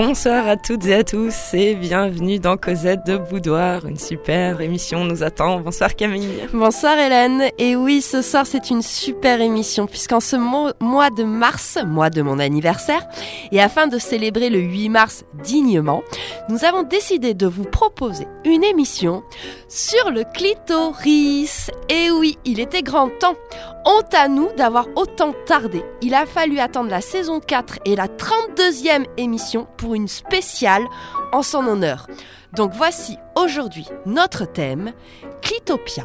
Bonsoir à toutes et à tous et bienvenue dans Cosette de Boudoir. Une super émission nous attend. Bonsoir Camille. Bonsoir Hélène. Et oui, ce soir c'est une super émission puisqu'en ce mois de mars, mois de mon anniversaire, et afin de célébrer le 8 mars dignement, nous avons décidé de vous proposer une émission sur le clitoris. Et oui, il était grand temps. Honte à nous d'avoir autant tardé. Il a fallu attendre la saison 4 et la 32e émission pour une spéciale en son honneur. Donc voici aujourd'hui notre thème, Clitopia,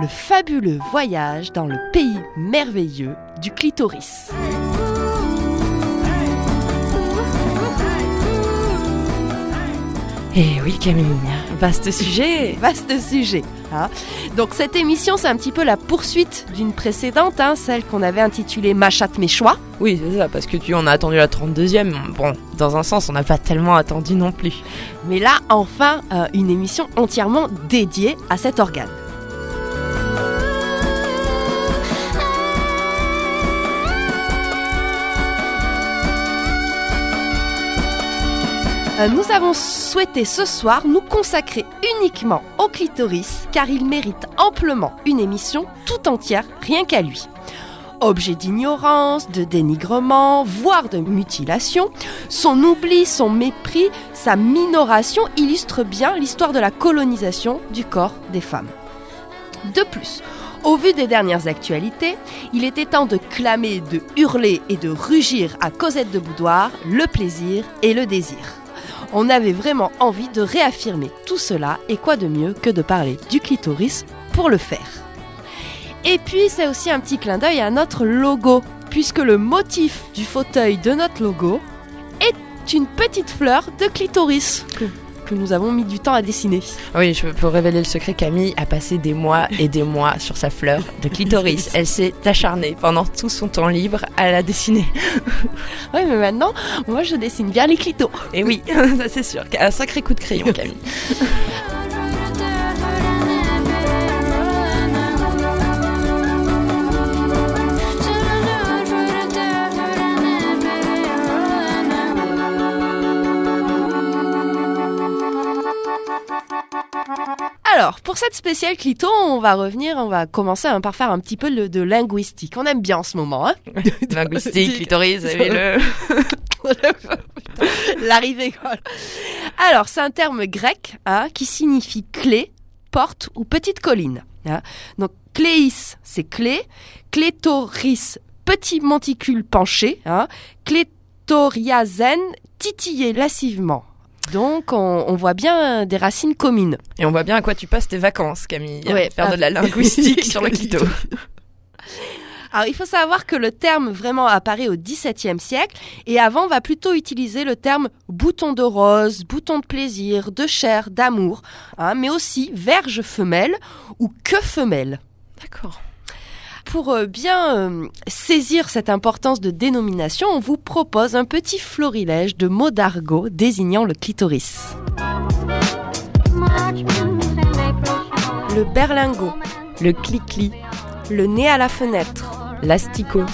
le fabuleux voyage dans le pays merveilleux du clitoris. Eh oui Camille, vaste sujet Vaste sujet hein. Donc cette émission c'est un petit peu la poursuite d'une précédente, hein, celle qu'on avait intitulée Ma chatte mes choix. Oui c'est ça, parce que tu en as attendu la 32e. Bon, dans un sens on n'a pas tellement attendu non plus. Mais là enfin euh, une émission entièrement dédiée à cet organe. Nous avons souhaité ce soir nous consacrer uniquement au clitoris car il mérite amplement une émission tout entière rien qu'à lui. Objet d'ignorance, de dénigrement, voire de mutilation, son oubli, son mépris, sa minoration illustrent bien l'histoire de la colonisation du corps des femmes. De plus, au vu des dernières actualités, il était temps de clamer, de hurler et de rugir à Cosette de Boudoir le plaisir et le désir. On avait vraiment envie de réaffirmer tout cela et quoi de mieux que de parler du clitoris pour le faire. Et puis c'est aussi un petit clin d'œil à notre logo, puisque le motif du fauteuil de notre logo est une petite fleur de clitoris que nous avons mis du temps à dessiner. Oui, je peux révéler le secret. Camille a passé des mois et des mois sur sa fleur de clitoris. Elle s'est acharnée pendant tout son temps libre à la dessiner. oui, mais maintenant, moi, je dessine bien les clitos. Et oui, ça c'est sûr. Un sacré coup de crayon, Camille. Cette spéciale clito, on va revenir, on va commencer par faire un petit peu de linguistique. On aime bien en ce moment. Hein linguistique, clitoris, le... L'arrivée, quoi. Alors, c'est un terme grec hein, qui signifie clé, porte ou petite colline. Hein. Donc, cléis, c'est clé. Clétoris, petit monticule penché. Hein. Clétoriazen, titiller lascivement. Donc, on, voit bien des racines communes. Et on voit bien à quoi tu passes tes vacances, Camille. Ouais, faire de la linguistique sur le clito. Alors, il faut savoir que le terme vraiment apparaît au XVIIe siècle et avant, on va plutôt utiliser le terme bouton de rose, bouton de plaisir, de chair, d'amour, hein, mais aussi verge femelle ou queue femelle. D'accord pour euh, bien euh, saisir cette importance de dénomination, on vous propose un petit florilège de mots d'argot désignant le clitoris. Le berlingot, le clic-clic, le nez à la fenêtre, l'asticot,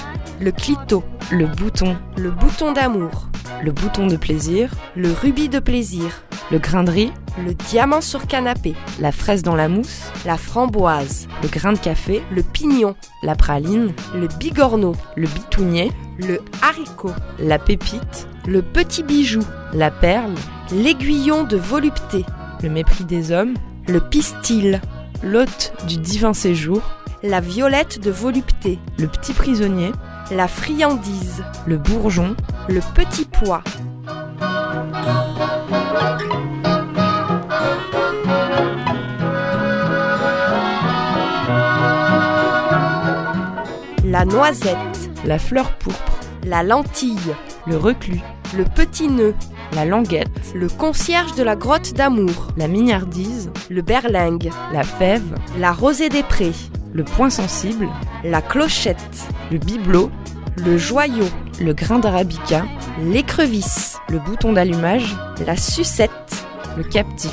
le clito, le bouton, le bouton d'amour, le bouton de plaisir, le rubis de plaisir, le grain de riz, le diamant sur canapé, la fraise dans la mousse, la framboise, le grain de café, le pignon, la praline, le bigorneau, le bitounier, le haricot, la pépite, le petit bijou, la perle, l'aiguillon de volupté, le mépris des hommes, le pistil, l'hôte du divin séjour, la violette de volupté, le petit prisonnier, la friandise, le bourgeon, le petit pois. La noisette, la fleur pourpre, la lentille, le reclus, le petit nœud, la languette, le concierge de la grotte d'amour, la mignardise, le berlingue, la fève, la rosée des prés, le point sensible, la clochette, le bibelot, le joyau, le grain d'arabica, l'écrevisse, le bouton d'allumage, la sucette, le captif.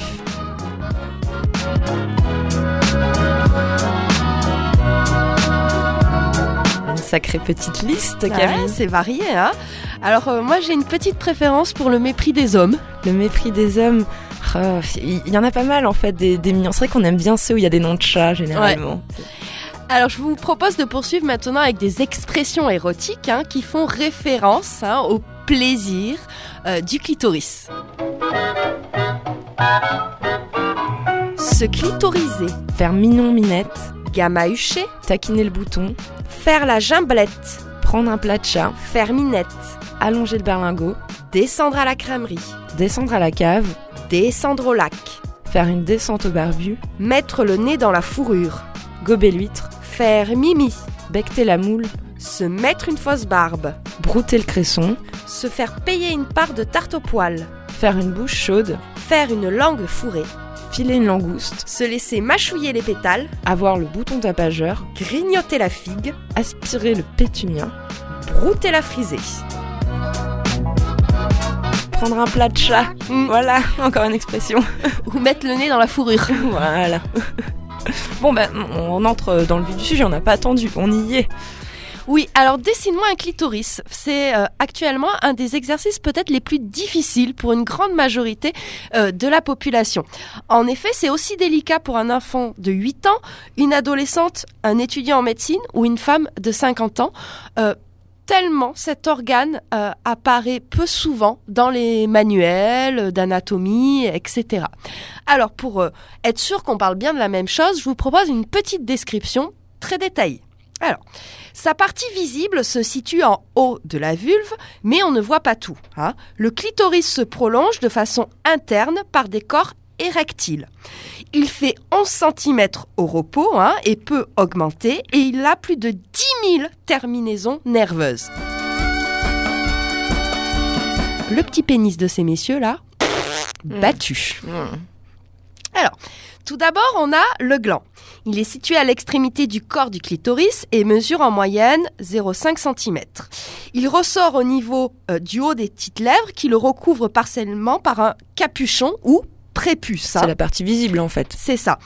sacrée petite liste, Ouais, Camille. c'est varié, hein Alors euh, moi j'ai une petite préférence pour le mépris des hommes. Le mépris des hommes. oh, Il y en a pas mal en fait des, des mignons. C'est vrai qu'on aime bien ceux où il y a des noms de chats généralement. Alors je vous propose de poursuivre maintenant avec des expressions érotiques hein, qui font référence hein, au plaisir euh, du clitoris. Se clitoriser, Faire mignon minette, gamahucher, taquiner le bouton, faire la gimblette, prendre un plat de chat, faire minette, allonger le berlingot, descendre à la crèmerie, descendre à la cave, descendre au lac, faire une descente au barbu, mettre le nez dans la fourrure, gober l'huître, faire mimi, becter la moule, se mettre une fausse barbe, brouter le cresson, se faire payer une part de tarte au poil, faire une bouche chaude, faire une langue fourrée, filer une langouste, se laisser mâchouiller les pétales, avoir le bouton tapageur, grignoter la figue, aspirer le pétunia, brouter la frisée. prendre un plat de chat. Mm. Voilà, encore une expression. Ou mettre le nez dans la fourrure. voilà. Bon ben, on entre dans le vif du sujet, on n'a pas attendu, on y est. Oui, alors dessine-moi un clitoris. C'est euh, actuellement un des exercices peut-être les plus difficiles pour une grande majorité euh, de la population. En effet, c'est aussi délicat pour un enfant de 8 ans, une adolescente, un étudiant en médecine ou une femme de 50 ans. euh, tellement cet organe euh, apparaît peu souvent dans les manuels d'anatomie, etc. Alors pour euh, être sûr qu'on parle bien de la même chose, je vous propose une petite description très détaillée. Alors, sa partie visible se situe en haut de la vulve, mais on ne voit pas tout. hein. Le clitoris se prolonge de façon interne par des corps Il fait 11 cm au repos hein, et peut augmenter, et il a plus de 10 000 terminaisons nerveuses. Le petit pénis de ces messieurs-là, battu. Alors, tout d'abord, on a le gland. Il est situé à l'extrémité du corps du clitoris et mesure en moyenne 0,5 cm. Il ressort au niveau euh, du haut des petites lèvres qui le recouvrent partiellement par un capuchon ou prépuce. hein. C'est la partie visible en fait. C'est ça.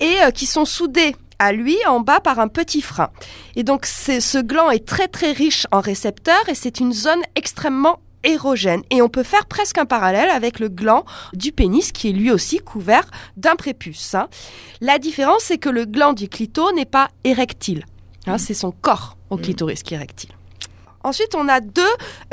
Et euh, qui sont soudés à lui en bas par un petit frein. Et donc ce gland est très très riche en récepteurs et c'est une zone extrêmement érogène. Et on peut faire presque un parallèle avec le gland du pénis qui est lui aussi couvert d'un prépuce. hein. La différence c'est que le gland du clito n'est pas érectile. Hein, C'est son corps au clitoris qui est érectile. Ensuite on a deux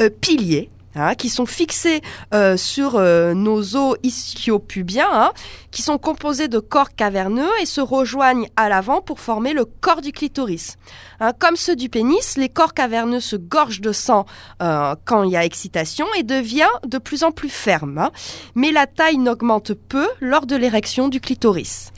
euh, piliers. Hein, qui sont fixés euh, sur euh, nos os ischiopubiens, hein, qui sont composés de corps caverneux et se rejoignent à l'avant pour former le corps du clitoris. Hein, comme ceux du pénis, les corps caverneux se gorgent de sang euh, quand il y a excitation et devient de plus en plus ferme. mais la taille n'augmente peu lors de l'érection du clitoris.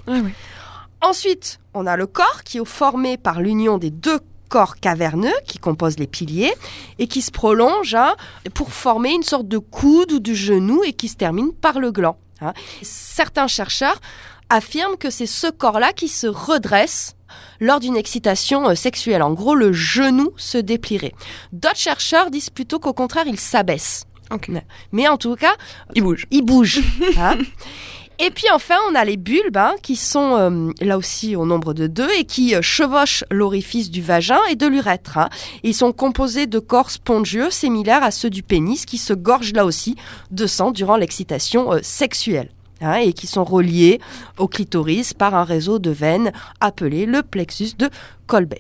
Ensuite, on a le corps qui est formé par l'union des deux corps caverneux qui composent les piliers et qui se prolonge hein, pour former une sorte de coude ou de genou et qui se termine par le gland. hein. Certains chercheurs affirment que c'est ce corps-là qui se redresse lors d'une excitation euh, sexuelle. En gros, le genou se déplierait. D'autres chercheurs disent plutôt qu'au contraire, il s'abaisse. Mais en tout cas, Il bouge. il bouge. hein. Et puis enfin, on a les bulbes hein, qui sont euh, là aussi au nombre de deux et qui euh, chevauchent l'orifice du vagin et de l'urètre. hein. Ils sont composés de corps spongieux similaires à ceux du pénis qui se gorgent là aussi de sang durant l'excitation euh, sexuelle. Hein, et qui sont reliés au clitoris par un réseau de veines appelé le plexus de Colbert.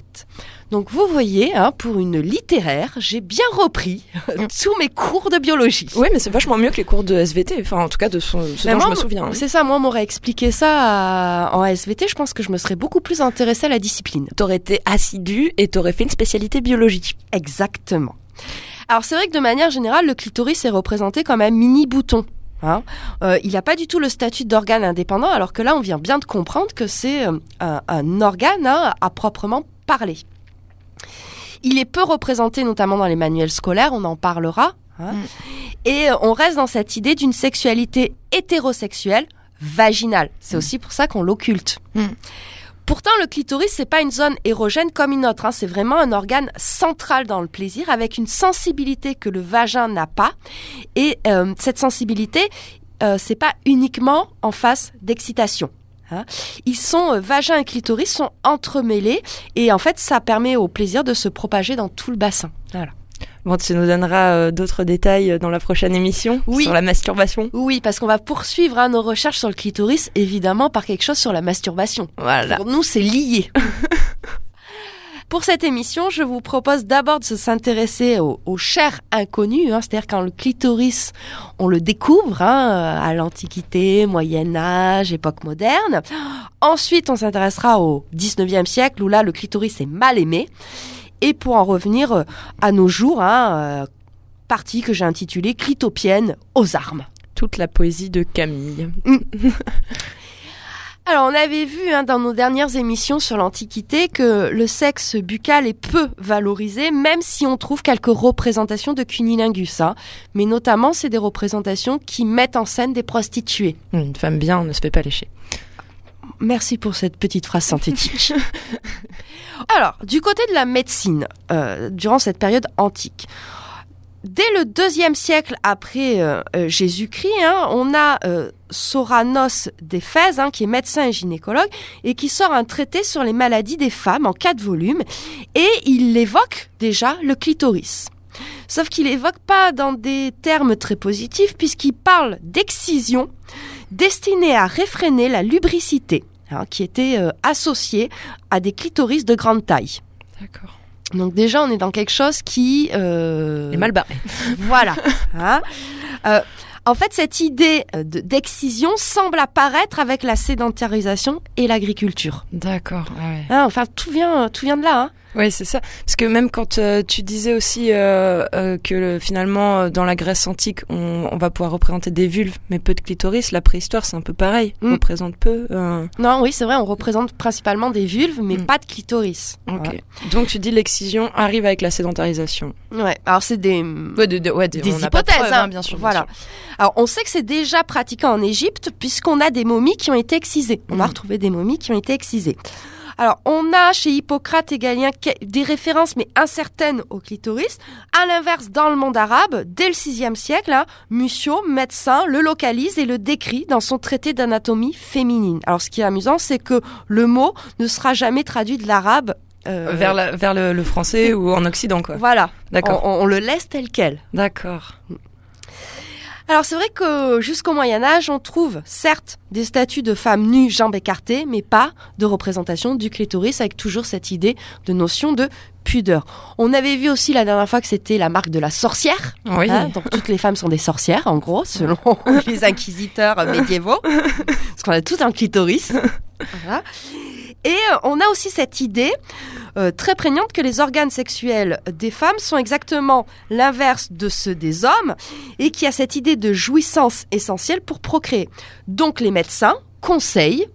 Donc vous voyez, hein, pour une littéraire, j'ai bien repris tous mes cours de biologie. Oui, mais c'est vachement mieux que les cours de SVT. Enfin, en tout cas, de son, ce dont moi, je me souviens. hein. C'est ça, moi, on m'aurait expliqué ça à- en SVT, je pense que je me serais beaucoup plus intéressée à la discipline. T'aurais été assidu et t'aurais fait une spécialité biologie. Exactement. Alors c'est vrai que de manière générale, le clitoris est représenté comme un mini bouton. Hein. Euh, il n'a pas du tout le statut d'organe indépendant, alors que là, on vient bien de comprendre que c'est euh, un, un organe hein, à proprement parler. Il est peu représenté, notamment dans les manuels scolaires, on en parlera. hein. Mm. Et euh, on reste dans cette idée d'une sexualité hétérosexuelle vaginale. C'est aussi pour ça qu'on l'occulte. Mm. Pourtant, le clitoris, c'est pas une zone érogène comme une autre. hein. C'est vraiment un organe central dans le plaisir, avec une sensibilité que le vagin n'a pas. Et euh, cette sensibilité, euh, c'est pas uniquement en phase d'excitation. hein. ils sont euh, vagin et clitoris sont entremêlés et en fait ça permet au plaisir de se propager dans tout le bassin. Voilà. Bon, tu nous donneras euh, d'autres détails euh, dans la prochaine émission Oui. sur la masturbation. Oui, parce qu'on va poursuivre hein, nos recherches sur le clitoris, évidemment par quelque chose sur la masturbation. Voilà. Pour nous, c'est lié. Pour cette émission, je vous propose d'abord de s'intéresser au, au cher inconnu, hein, c'est-à-dire quand le clitoris, on le découvre hein, à l'Antiquité, Moyen Âge, époque moderne. Ensuite, on s'intéressera au 19e siècle où là, le clitoris est mal aimé. Et pour en revenir euh, à nos jours, hein, euh, partie que j'ai intitulée Clitopienne aux armes. Toute la poésie de Camille. Alors, on avait vu hein, dans nos dernières émissions sur l'Antiquité que le sexe buccal est peu valorisé, même si on trouve quelques représentations de cunilingus. hein. Mais notamment, c'est des représentations qui mettent en scène des prostituées. Une femme bien ne se fait pas lécher. Merci pour cette petite phrase synthétique. Alors, du côté de la médecine, euh, durant cette période antique, dès le deuxième siècle après euh, euh, Jésus-Christ, hein, on a euh, Soranos d'Éphèse, hein, qui est médecin et gynécologue, et qui sort un traité sur les maladies des femmes en quatre volumes, et il évoque déjà le clitoris. Sauf qu'il évoque pas dans des termes très positifs, puisqu'il parle d'excision destinée à réfréner la lubricité, hein, qui était euh, associée à des clitoris de grande taille. D'accord. Donc déjà, on est dans quelque chose qui... euh, Les mal barré. voilà. Hein Euh, en fait, cette idée euh, de- d'excision semble apparaître avec la sédentarisation et l'agriculture. D'accord. ah ouais. Hein, enfin, tout vient, tout vient de là. Hein. Oui, c'est ça. Parce que même quand euh, tu disais aussi euh, euh, que le- finalement, dans la Grèce antique, on, on va pouvoir représenter des vulves, mais peu de clitoris, la préhistoire, c'est un peu pareil. On Mm. représente peu. euh, Non, oui, c'est vrai, on représente principalement des vulves, mais Mm. pas de clitoris. Ok. Donc tu dis l'excision arrive avec la sédentarisation. Ouais. Alors, c'est des... Ouais, de- de- ouais, de- des on hypothèses, hein. hein, bien sûr. bien Voilà. sûr. Alors, on sait que c'est déjà pratiqué en Égypte, puisqu'on a des momies qui ont été excisées. On a Mhm. retrouvé des momies qui ont été excisées. Alors, on a chez Hippocrate et Galien des références, mais incertaines au clitoris. À l'inverse, dans le monde arabe, dès le VIe siècle, hein, médecin, le localise et le décrit dans son traité d'anatomie féminine. Alors, ce qui est amusant, c'est que le mot ne sera jamais traduit de l'arabe. euh, Vers, la- vers le, le français ou en Occident, quoi. Voilà. D'accord. On le laisse tel quel. D'accord. Alors c'est vrai que jusqu'au Moyen Âge, on trouve certes des statues de femmes nues, jambes écartées, mais pas de représentation du clitoris avec toujours cette idée de notion de pudeur. On avait vu aussi la dernière fois que c'était la marque de la sorcière. Oui. hein, donc toutes les femmes sont des sorcières, en gros, selon les inquisiteurs médiévaux, parce qu'on a tout un clitoris. Voilà. Et euh, on a aussi cette idée euh, très prégnante que les organes sexuels des femmes sont exactement l'inverse de ceux des hommes et qu'il y a cette idée de jouissance essentielle pour procréer. Donc les médecins conseillent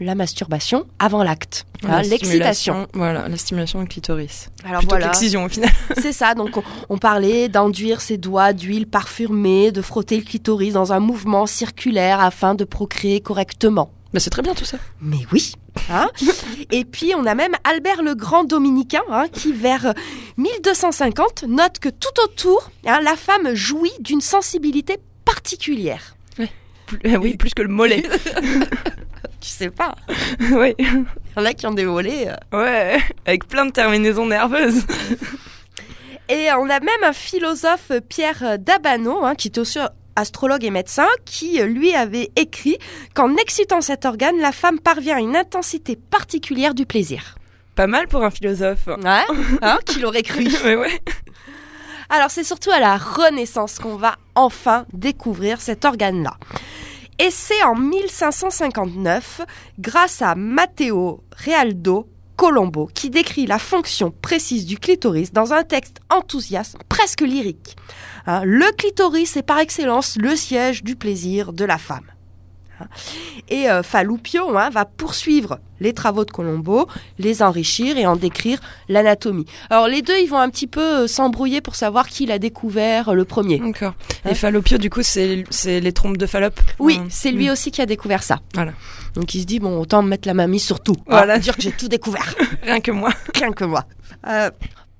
la masturbation avant l'acte, La hein, l'excitation. Voilà, la stimulation du clitoris. Alors Plutôt voilà, l'excision au final. c'est ça. Donc on, on parlait d'enduire ses doigts d'huile parfumée, de frotter le clitoris dans un mouvement circulaire afin de procréer correctement. Bah, c'est très bien tout ça. Mais oui. Hein Et puis on a même Albert le Grand dominicain hein, qui vers euh, 1250 note que tout autour, hein, la femme jouit d'une sensibilité particulière. Plus- euh, oui, plus que le mollet. Tu sais pas, oui. il y en a qui ont des volets. euh. Ouais. Avec plein de terminaisons nerveuses. Et on a même un philosophe euh, Pierre euh, Dabano, hein, qui est aussi astrologue et médecin, qui euh, lui avait écrit qu'en excitant cet organe, la femme parvient à une intensité particulière du plaisir. Pas mal pour un philosophe. Ouais, hein, qui l'aurait cru. Ouais, ouais. Alors c'est surtout à la Renaissance qu'on va enfin découvrir cet organe-là. Et c'est en 1559, grâce à Matteo Realdo Colombo, qui décrit la fonction précise du clitoris dans un texte enthousiaste, presque lyrique. Hein, le clitoris est par excellence le siège du plaisir de la femme. Hein. Et euh, Falloupio hein, va poursuivre les travaux de Colombo, les enrichir et en décrire l'anatomie. Alors les deux, ils vont un petit peu euh, s'embrouiller pour savoir qui l'a découvert euh, le premier. D'accord. Hein Et Fallopio, du coup, c'est les trompes de Fallope. Oui, Hein. c'est lui aussi qui a découvert ça. Voilà. Donc il se dit bon, autant me mettre la mamie sur tout. Voilà. Hein, dire que j'ai tout découvert, Rien que moi. rien que moi. Euh,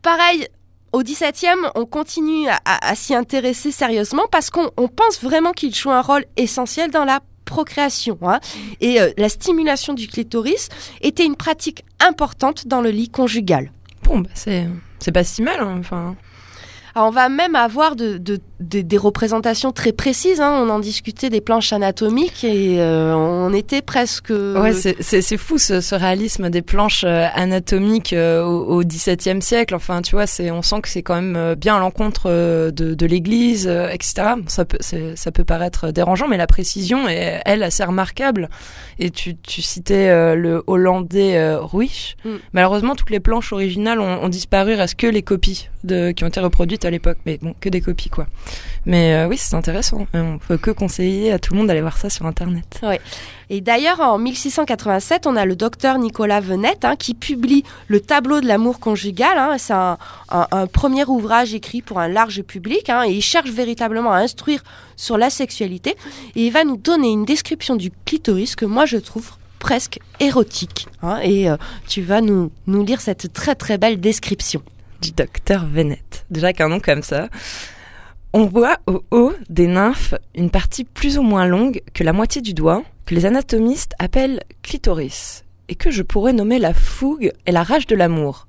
pareil. Au XVIIe, on continue à, à- à s'y intéresser sérieusement parce qu'on on pense vraiment qu'il joue un rôle essentiel dans la procréation. Hein. Et euh, la stimulation du clitoris était une pratique importante dans le lit conjugal. Bon, bah c'est c'est pas si mal, hein, enfin. Alors, on va même avoir de, de, de- des représentations très précises. Hein. On en discutait des planches anatomiques et euh, on était presque. Ouais, c'est- fou ce, ce réalisme des planches euh, anatomiques euh, au, XVIIe siècle. Enfin, tu vois, c'est on sent que c'est quand même bien à l'encontre de, de l'Église, etc. Ça peut ça peut paraître dérangeant, mais la précision est elle assez remarquable. Et tu, tu citais le Hollandais Ruich. Mm. Malheureusement, toutes les planches originales ont, ont disparu. Reste que les copies de qui ont été reproduites à l'époque, mais bon, que des copies quoi. Mais euh, oui, c'est intéressant. Et On peut que conseiller à tout le monde d'aller voir ça sur internet. Et d'ailleurs, en 1687, on a le docteur Nicolas Venette hein, qui publie le tableau de l'amour conjugal. hein. C'est un, un- un premier ouvrage écrit pour un large public hein, et il cherche véritablement à instruire sur la sexualité. Et il va nous donner une description du clitoris que moi je trouve presque érotique. et euh, tu vas nous, nous lire cette très très belle description. du docteur Venette. Déjà qu'un nom comme ça. On voit au haut des nymphes une partie plus ou moins longue que la moitié du doigt, que les anatomistes appellent clitoris, et que je pourrais nommer la fougue et la rage de l'amour.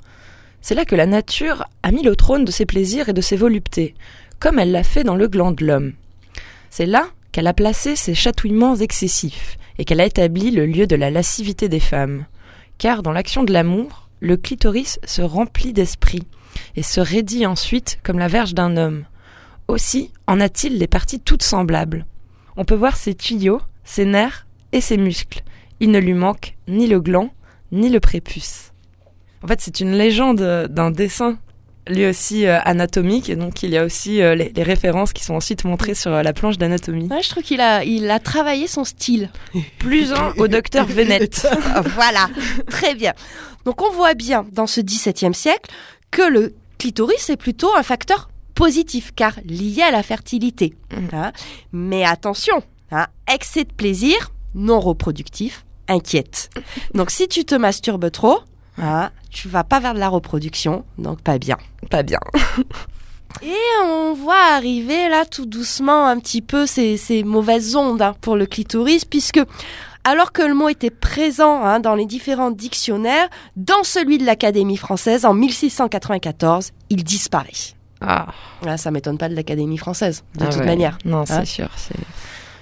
C'est là que la nature a mis le trône de ses plaisirs et de ses voluptés, comme elle l'a fait dans le gland de l'homme. C'est là qu'elle a placé ses chatouillements excessifs, et qu'elle a établi le lieu de la lascivité des femmes. Car dans l'action de l'amour, le clitoris se remplit d'esprit, et se raidit ensuite comme la verge d'un homme. Aussi en a-t-il les parties toutes semblables. On peut voir ses tuyaux, ses nerfs et ses muscles. Il ne lui manque ni le gland, ni le prépuce. En fait, c'est une légende euh, d'un dessin, lui aussi euh, anatomique, et donc il y a aussi euh, les, les références qui sont ensuite montrées sur euh, la planche d'anatomie. Ouais, je trouve qu'il a, il a travaillé son style. Plus un au docteur Venette. voilà, très bien. Donc on voit bien dans ce XVIIe siècle que le clitoris est plutôt un facteur positif car lié à la fertilité. Mhm. hein. Mais attention, hein, excès de plaisir non reproductif inquiète. Donc si tu te masturbes trop, hein, tu vas pas vers de la reproduction, donc pas bien. Pas bien. Et on voit arriver là tout doucement un petit peu ces, ces mauvaises ondes hein, pour le clitoris, puisque alors que le mot était présent hein, dans les différents dictionnaires, dans celui de l'Académie française en 1694, il disparaît. Ah, Là, ça m'étonne pas de l'Académie française, de ah toute ouais. manière. Non, c'est Hein sûr. c'est-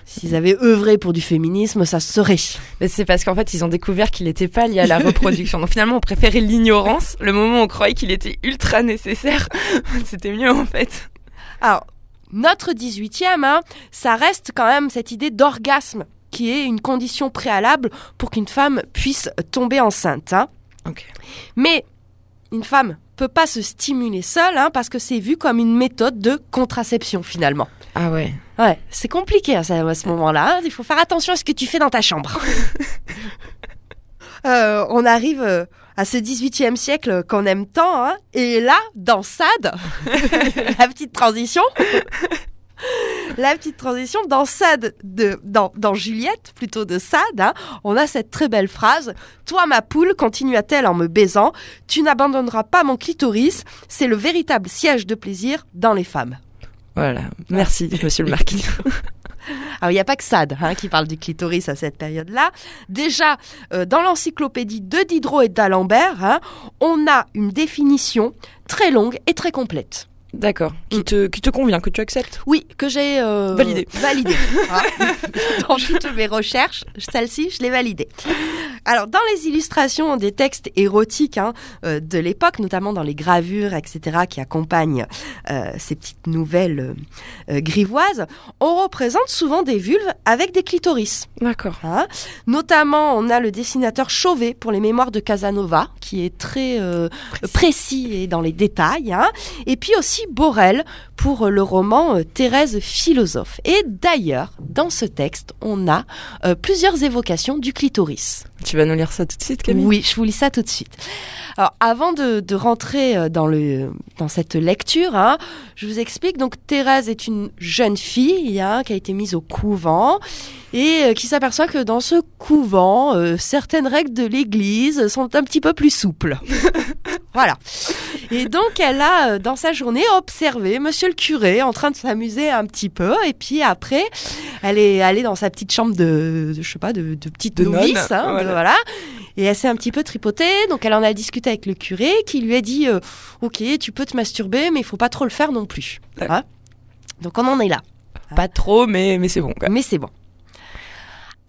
S'ils avaient œuvré pour du féminisme, ça se serait. Mais c'est parce qu'en fait, ils ont découvert qu'il n'était pas lié à la reproduction. Donc finalement, on préférait l'ignorance. Le moment où on croyait qu'il était ultra nécessaire, c'était mieux en fait. Alors, notre 18e, hein, ça reste quand même cette idée d'orgasme qui est une condition préalable pour qu'une femme puisse tomber enceinte. hein. Ok. Mais une femme peut pas se stimuler seule hein, parce que c'est vu comme une méthode de contraception finalement. Ah ouais. Ouais, c'est compliqué hein, ça, à ce moment-là. hein. Il faut faire attention à ce que tu fais dans ta chambre. Euh, on arrive euh, à ce 18e siècle qu'on aime tant, hein, et là, dans Sade, la petite transition, la petite transition, dans Sade, de, dans, dans Juliette, plutôt de Sade, hein, on a cette très belle phrase Toi, ma poule, continua-t-elle en me baisant, tu n'abandonneras pas mon clitoris, c'est le véritable siège de plaisir dans les femmes. Voilà. Merci, monsieur le marquis. Alors, il n'y a pas que Sade hein, qui parle du clitoris à cette période-là. Déjà, euh, dans l'encyclopédie de Diderot et d'Alembert, hein, on a une définition très longue et très complète. D'accord. Qui te, qui te convient, que tu acceptes Oui, que j'ai euh, Validé. validé. hein. dans toutes mes recherches, celle-ci, je l'ai validée. Alors, dans les illustrations des textes érotiques hein, euh, de l'époque, notamment dans les gravures, etc., qui accompagnent euh, ces petites nouvelles grivoises, on représente souvent des vulves avec des clitoris. D'accord. Hein. Notamment, on a le dessinateur Chauvet pour les mémoires de Casanova, qui est très précis et dans les détails. hein. Et puis aussi Borel pour le roman euh, Thérèse philosophe. Et d'ailleurs, dans ce texte, on a euh, plusieurs évocations du clitoris. Tu vas nous lire ça tout de suite, Camille? Oui, je vous lis ça tout de suite. Alors, avant de, de rentrer euh, dans, le, dans cette lecture, hein, je vous explique. Donc, Thérèse est une jeune fille hein, qui a été mise au couvent et euh, qui s'aperçoit que dans ce couvent, euh, certaines règles de l'Église sont un petit peu plus souples. voilà. Et donc, elle a, euh, dans sa journée, observé monsieur le curé en train de s'amuser un petit peu. Et puis après, elle est allée dans sa petite chambre de, de- je sais pas, de, de petite De novice. nonne, hein, de- voilà. voilà. Et elle s'est un petit peu tripotée. Donc, elle en a discuté avec le curé qui lui a dit euh, Ok, tu peux te masturber, mais il faut pas trop le faire non plus. Hein donc, on en est là. Pas trop, mais, mais c'est bon. Quoi. Mais c'est bon.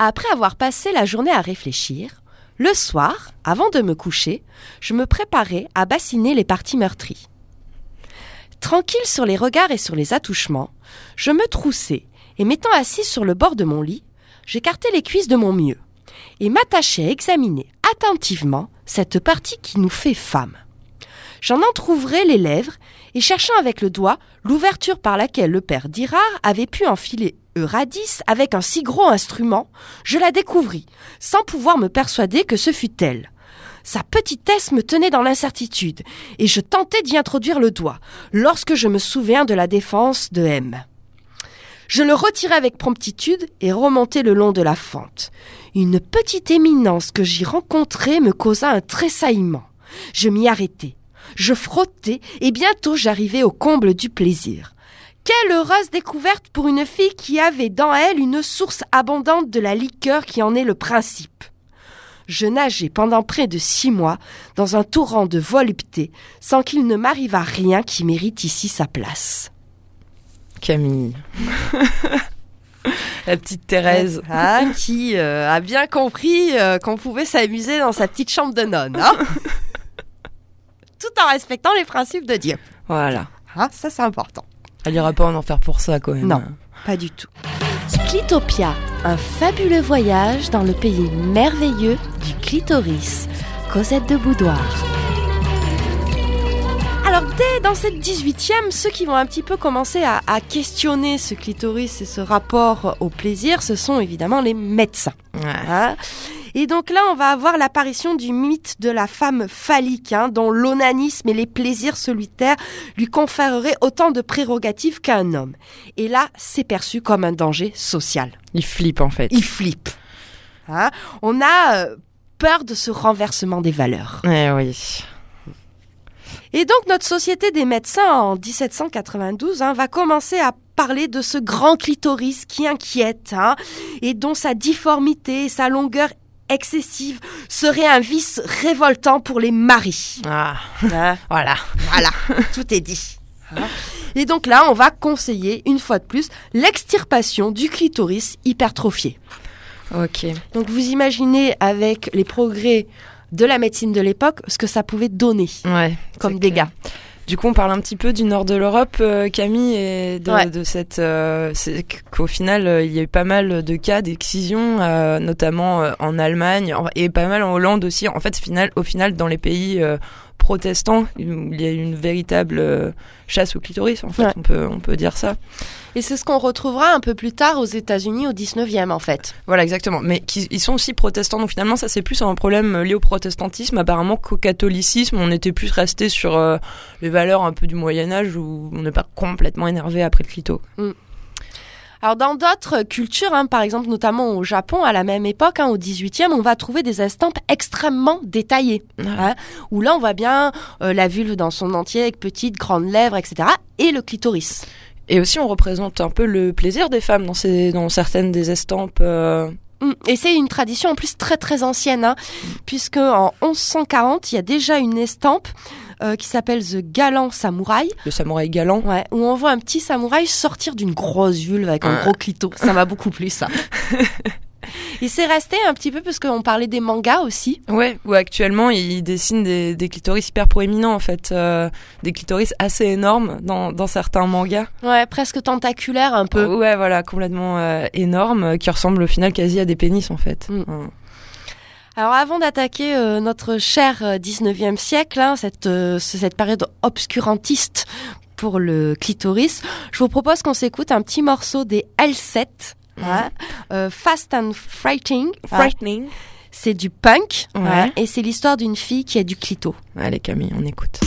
Après avoir passé la journée à réfléchir, le soir, avant de me coucher, je me préparais à bassiner les parties meurtries. Tranquille sur les regards et sur les attouchements, je me troussais et m'étant assis sur le bord de mon lit, j'écartais les cuisses de mon mieux et m'attachais à examiner attentivement cette partie qui nous fait femme. J'en entr'ouvrais les lèvres et cherchant avec le doigt l'ouverture par laquelle le père d'Irard avait pu enfiler Eurydice avec un si gros instrument, je la découvris, sans pouvoir me persuader que ce fût elle. Sa petitesse me tenait dans l'incertitude, et je tentais d'y introduire le doigt, lorsque je me souviens de la défense de M. Je le retirai avec promptitude et remontai le long de la fente. Une petite éminence que j'y rencontrai me causa un tressaillement. Je m'y arrêtai. Je frottais et bientôt j'arrivai au comble du plaisir. Quelle heureuse découverte pour une fille qui avait dans elle une source abondante de la liqueur qui en est le principe. Je nageai pendant près de six mois dans un torrent de volupté sans qu'il ne m'arrivât rien qui mérite ici sa place. Camille. La petite Thérèse. Ah, qui euh, a bien compris euh, qu'on pouvait s'amuser dans sa petite chambre de nonne. hein. Tout en respectant les principes de Dieu. Voilà. Ah, ça, c'est important. Elle ira pas en enfer pour ça, quand même. Non. Pas du tout. Clitopia, un fabuleux voyage dans le pays merveilleux du clitoris. Cosette de Boudoir. Alors dès dans cette 18e, ceux qui vont un petit peu commencer à, à questionner ce clitoris et ce rapport au plaisir, ce sont évidemment les médecins. Ouais. hein. Et donc là, on va avoir l'apparition du mythe de la femme phallique, hein, dont l'onanisme et les plaisirs solitaires lui conféreraient autant de prérogatives qu'un homme. Et là, c'est perçu comme un danger social. Il flippe, en fait. Il flippe. Hein on a euh, peur de ce renversement des valeurs. Eh oui. Et donc notre société des médecins en 1792 hein, va commencer à parler de ce grand clitoris qui inquiète hein, et dont sa difformité et sa longueur excessive serait un vice révoltant pour les maris. Ah, Hein, voilà. voilà, tout est dit. Et donc là, on va conseiller une fois de plus l'extirpation du clitoris hypertrophié. Ok. Donc vous imaginez avec les progrès de la médecine de l'époque ce que ça pouvait donner Ouais. comme dégâts. clair. Du coup, on parle un petit peu du nord de l'Europe, euh, Camille, et de, Ouais. de cette. euh, c'est qu'au final, euh, il y a eu pas mal de cas d'excision, notamment en Allemagne en- et pas mal en Hollande aussi. En fait, final, au final, dans les pays protestants, il y a eu une véritable euh, chasse au clitoris. En fait, Ouais. on peut on peut dire ça. Et c'est ce qu'on retrouvera un peu plus tard aux États-Unis au 19e en fait. Voilà, exactement. Mais ils sont aussi protestants, donc finalement, ça c'est plus un problème lié au protestantisme, apparemment qu'au catholicisme. On était plus resté sur euh, les valeurs un peu du Moyen Âge où on n'est pas complètement énervé après le clito. Alors dans d'autres cultures, hein, par exemple notamment au Japon, à la même époque, hein, au 18e, on va trouver des estampes extrêmement détaillées. Hein, où là on voit bien euh, la vulve dans son entier avec petites, grandes lèvres, etc. Et le clitoris. Et aussi, on représente un peu le plaisir des femmes dans, ces, dans certaines des estampes. euh, Mm. Et c'est une tradition en plus très très ancienne, hein, puisque en 1140, il y a déjà une estampe euh, qui s'appelle The Galant Samouraï, le samouraï galant. ouais, où on voit un petit samouraï sortir d'une grosse vulve avec un gros clito. Ça m'a beaucoup plu ça. Et c'est resté un petit peu parce qu'on parlait des mangas aussi. Ouais, où actuellement, ils dessinent des, des clitoris hyper proéminents, en fait. euh, des clitoris assez énormes dans, dans certains mangas. Ouais, presque tentaculaire un peu. Ouais, voilà, complètement euh, énormes, qui ressemblent au final quasi à des pénis, en fait. Mm. Hein. Alors avant d'attaquer euh, notre cher euh, 19e siècle, hein, cette, euh, ce- cette période obscurantiste pour le clitoris, je vous propose qu'on s'écoute un petit morceau des L7. hein, euh, Fast and Frighting. hein. Frightening. C'est du punk Ouais. hein, et c'est l'histoire d'une fille qui a du clito. Allez, Camille, on écoute.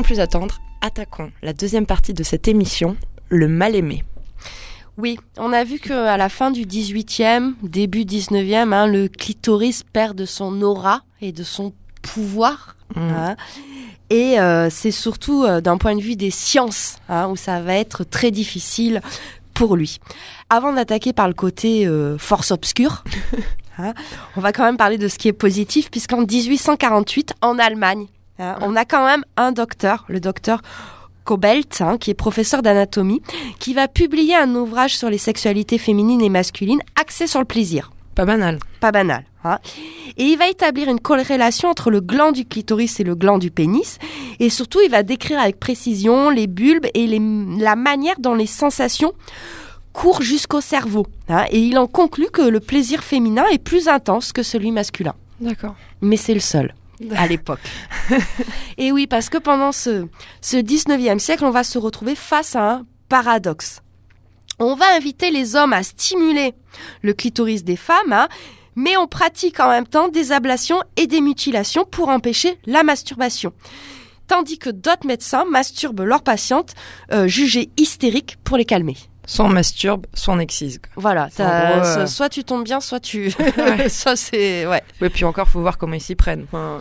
Sans plus attendre, attaquons la deuxième partie de cette émission, le mal-aimé. Oui, on a vu qu'à la fin du 18e, début 19e, hein, le clitoris perd de son aura et de son pouvoir. Mm. hein. Et euh, c'est surtout euh, d'un point de vue des sciences hein, où ça va être très difficile pour lui. Avant d'attaquer par le côté euh, force obscure, on va quand même parler de ce qui est positif, puisqu'en 1848, en Allemagne, hein, on a quand même un docteur, le docteur Kobelt, hein, qui est professeur d'anatomie, qui va publier un ouvrage sur les sexualités féminines et masculines axé sur le plaisir. Pas banal. Pas banal. Hein. Et il va établir une corrélation entre le gland du clitoris et le gland du pénis. Et surtout, il va décrire avec précision les bulbes et les- la manière dont les sensations courent jusqu'au cerveau. hein. Et il en conclut que le plaisir féminin est plus intense que celui masculin. D'accord. Mais c'est le seul à l'époque. Et oui, parce que pendant ce, ce 19e siècle, on va se retrouver face à un paradoxe. On va inviter les hommes à stimuler le clitoris des femmes, hein, mais on pratique en même temps des ablations et des mutilations pour empêcher la masturbation. Tandis que d'autres médecins masturbent leurs patientes euh, jugées hystériques pour les calmer. Soit on masturbe, soit on excise. quoi. Voilà, gros, euh, so- soit tu tombes bien, soit tu... Ouais. soit c'est... Ouais. Et puis encore, faut voir comment ils s'y prennent. Enfin,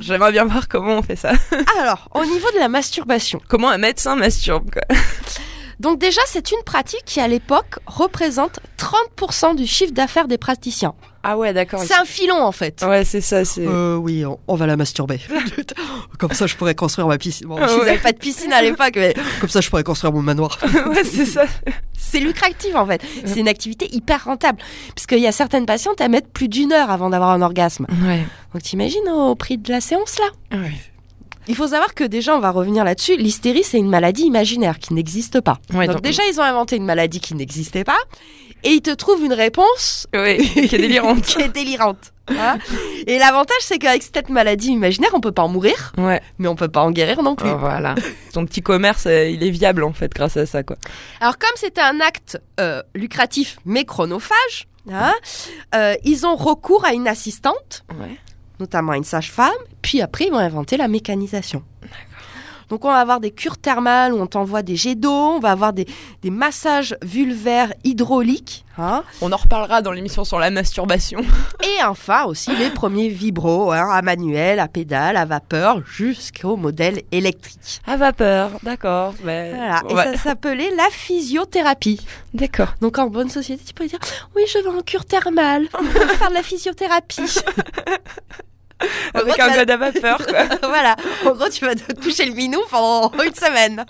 J'aimerais bien voir comment on fait ça. Alors, au niveau de la masturbation, Comment un médecin masturbe, quoi. Donc déjà, c'est une pratique qui, à l'époque, représente 30% du chiffre d'affaires des praticiens. Ah ouais, d'accord. C'est un filon, en fait. Ouais, c'est ça, c'est... Euh, oui, on, on va la masturber. comme ça, je pourrais construire ma piscine. Bon, Ah ouais. n'avaient pas de piscine à l'époque, mais comme ça, je pourrais construire mon manoir. ouais, c'est ça. C'est lucratif, en fait. C'est une activité hyper rentable. Puisqu'il y a certaines patientes, elles mettent plus d'une heure avant d'avoir un orgasme. Ouais. Donc t'imagines au prix de la séance, là? Ouais. Il faut savoir que déjà, on va revenir là-dessus, l'hystérie, c'est une maladie imaginaire qui n'existe pas. Ouais, donc, donc- déjà, ils ont inventé une maladie qui n'existait pas, et ils te trouvent une réponse Ouais, qui est délirante. qui est délirante. hein. et l'avantage, c'est qu'avec cette maladie imaginaire, on peut pas en mourir, Ouais. mais on peut pas en guérir non plus. Oh, voilà. Ton petit commerce, euh, il est viable, en fait, grâce à ça, quoi. Alors, comme c'était un acte euh, lucratif mais chronophage, hein, euh, ils ont recours à une assistante Ouais. Notamment une sage-femme, puis après ils vont inventer la mécanisation. Donc on va avoir des cures thermales où on t'envoie des jets d'eau, on va avoir des, des massages vulvaires hydrauliques, hein, On en reparlera dans l'émission sur la masturbation. et enfin aussi les premiers vibros hein, à manuel, à pédale, à vapeur, jusqu'au modèle électrique. À vapeur, d'accord. mais- Voilà, et Ouais. ça s'appelait la physiothérapie. D'accord. Donc en bonne société, tu peux dire oui, je vais en cure thermale, on va faire de la physiothérapie. Avec un god à vapeur, voilà. En gros, tu vas te toucher le minou pendant une semaine.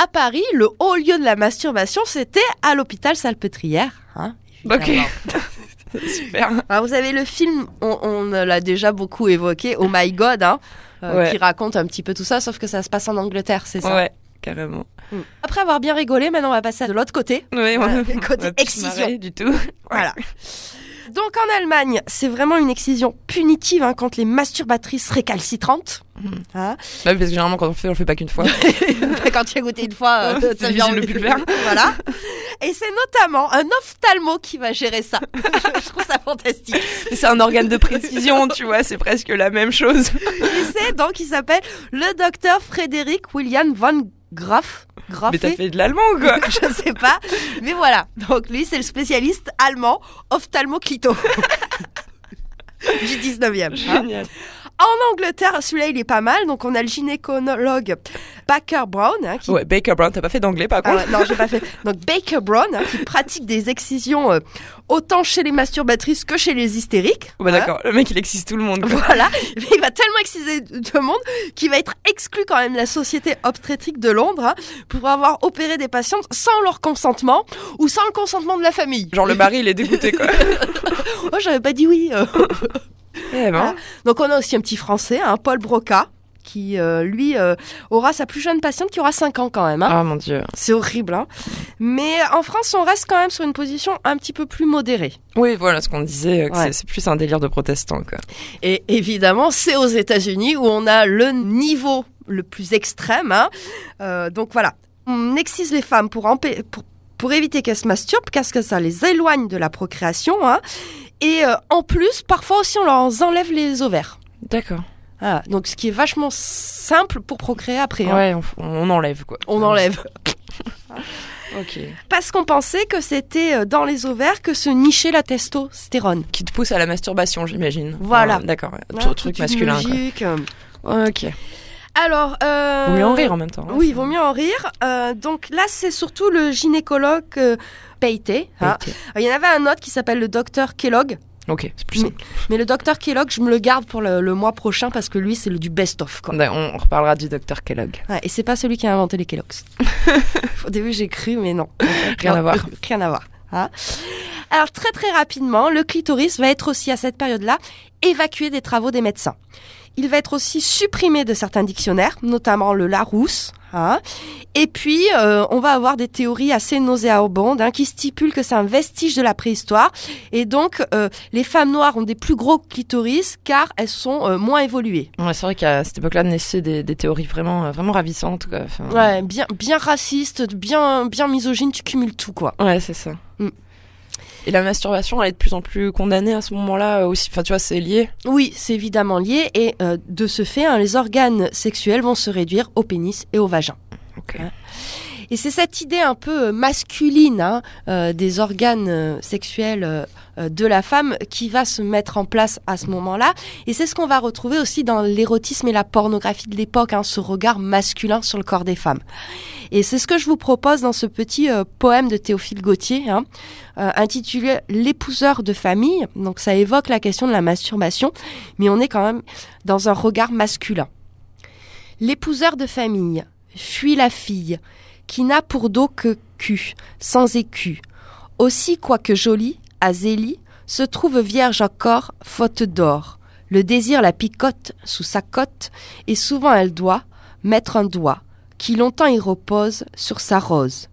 À Paris, le haut lieu de la masturbation, c'était à l'hôpital Salpêtrière. Hein, Ok. Super. Alors, vous avez le film, on, on l'a déjà beaucoup évoqué, Oh My God, hein, euh, Ouais. qui raconte un petit peu tout ça, sauf que ça se passe en Angleterre, c'est ça. Ouais, carrément. Mm. Après avoir bien rigolé, maintenant on va passer de l'autre côté. Voilà, on- le côté on excision. du tout. Voilà. Donc en Allemagne, c'est vraiment une excision punitive hein, contre les masturbatrices récalcitrantes. Mhm. Hein. Bah, parce que généralement, quand on fait, on le fait pas qu'une fois. Quand tu as goûté une fois, euh, ça vient le faire. voilà. Et c'est notamment un ophtalmo qui va gérer ça. je, trouve ça fantastique. C'est un organe de précision, tu vois, c'est presque la même chose. Et c'est donc, il s'appelle le docteur Frédéric William von Graff. Graff Mais t'as fait de l'allemand, quoi. je sais pas. Mais voilà. Donc lui, c'est le spécialiste allemand ophtalmo-clito. du 19e. hein. En Angleterre, celui-là, il est pas mal. Donc, on a le gynécologue Baker Brown. hein, qui... Ouais, Baker Brown, t'as pas fait d'anglais, par Ah contre ouais, non, j'ai pas fait. Donc, Baker Brown, hein, qui pratique des excisions euh, autant chez les masturbatrices que chez les hystériques. Oh, bah Hein. d'accord, le mec, il excise tout le monde, quoi. Voilà, Mais il va tellement exciter tout le monde qu'il va être exclu quand même de la société obstétrique de Londres hein, pour avoir opéré des patientes sans leur consentement ou sans le consentement de la famille. Genre, le mari, il est dégoûté, quoi. Oh, j'avais pas dit oui. Eh ben. Donc on a aussi un petit Français, hein, Paul Broca, qui euh, lui euh, aura sa plus jeune patiente qui aura 5 ans quand même. hein. Ah, mon dieu. C'est horrible. Hein. Mais en France, on reste quand même sur une position un petit peu plus modérée. Oui, voilà ce qu'on disait, Ouais. c'est- c'est plus un délire de protestant, quoi. Et évidemment, c'est aux États-Unis où on a le niveau le plus extrême. hein. Euh, donc voilà, on excise les femmes pour, empê- pour, pour éviter qu'elles se masturbent, parce que ça les éloigne de la procréation. hein. Et euh, en plus, parfois aussi, on leur enlève les ovaires. D'accord. Voilà. Donc ce qui est vachement simple pour procréer après. hein. Ouais, on, on enlève quoi. On enlève. Ok. Parce qu'on pensait que c'était euh, dans les ovaires que se nichait la testostérone. Qui te pousse à la masturbation, j'imagine. Voilà. Enfin, D'accord. ouais. Tout- truc masculin. quoi. euh. Ok. Alors, euh, Vaut mieux en rire en même temps. hein. Oui, il vaut mieux en rire. Euh, donc là, c'est surtout le gynécologue euh, hein. Ok. Il y en avait un autre qui s'appelle le docteur Kellogg. Ok, c'est plus Mais- simple. Mais le docteur Kellogg, je me le garde pour le, le mois prochain parce que lui, c'est le du best-of. On on reparlera du docteur Kellogg. Ouais, et c'est pas celui qui a inventé les Kellogg's. Au début, j'ai cru, mais non. Rien à voir. Rien à voir. hein. Alors, très très rapidement, le clitoris va être aussi à cette période-là évacué des travaux des médecins. Il va être aussi supprimé de certains dictionnaires, notamment le Larousse. hein. Et puis, euh, on va avoir des théories assez nauséabondes hein, qui stipulent que c'est un vestige de la préhistoire. Et donc, euh, les femmes noires ont des plus gros clitoris car elles sont euh, moins évoluées. Ouais, c'est vrai qu'à cette époque-là naissaient des, des théories vraiment, vraiment ravissantes. Quoi. Enfin, Ouais, bien, bien raciste, bien, bien misogyne, tu cumules tout, quoi. Ouais, c'est ça. Mm. Et la masturbation, elle est de plus en plus condamnée à ce moment-là euh, aussi. Enfin, tu vois, c'est lié. Oui, c'est évidemment lié, et euh, de ce fait, hein, les organes sexuels vont se réduire au pénis et au vagin. Ok. Ouais. Et c'est cette idée un peu euh, masculine hein, euh, des organes sexuels de la femme qui va se mettre en place à ce moment-là. Et c'est ce qu'on va retrouver aussi dans l'érotisme et la pornographie de l'époque, hein, ce regard masculin sur le corps des femmes. Et c'est ce que je vous propose dans ce petit euh, poème de Théophile Gautier, hein, euh, intitulé L'épouseur de famille. Donc ça évoque la question de la masturbation, mais on est quand même dans un regard masculin. L'épouseur de famille fuit la fille qui n'a pour dos que cul, sans écu. Aussi, quoique jolie, Azélie se trouve vierge encore, faute d'or. Le désir la picote sous sa cotte, et souvent elle doit mettre un doigt, qui longtemps y repose, sur sa rose.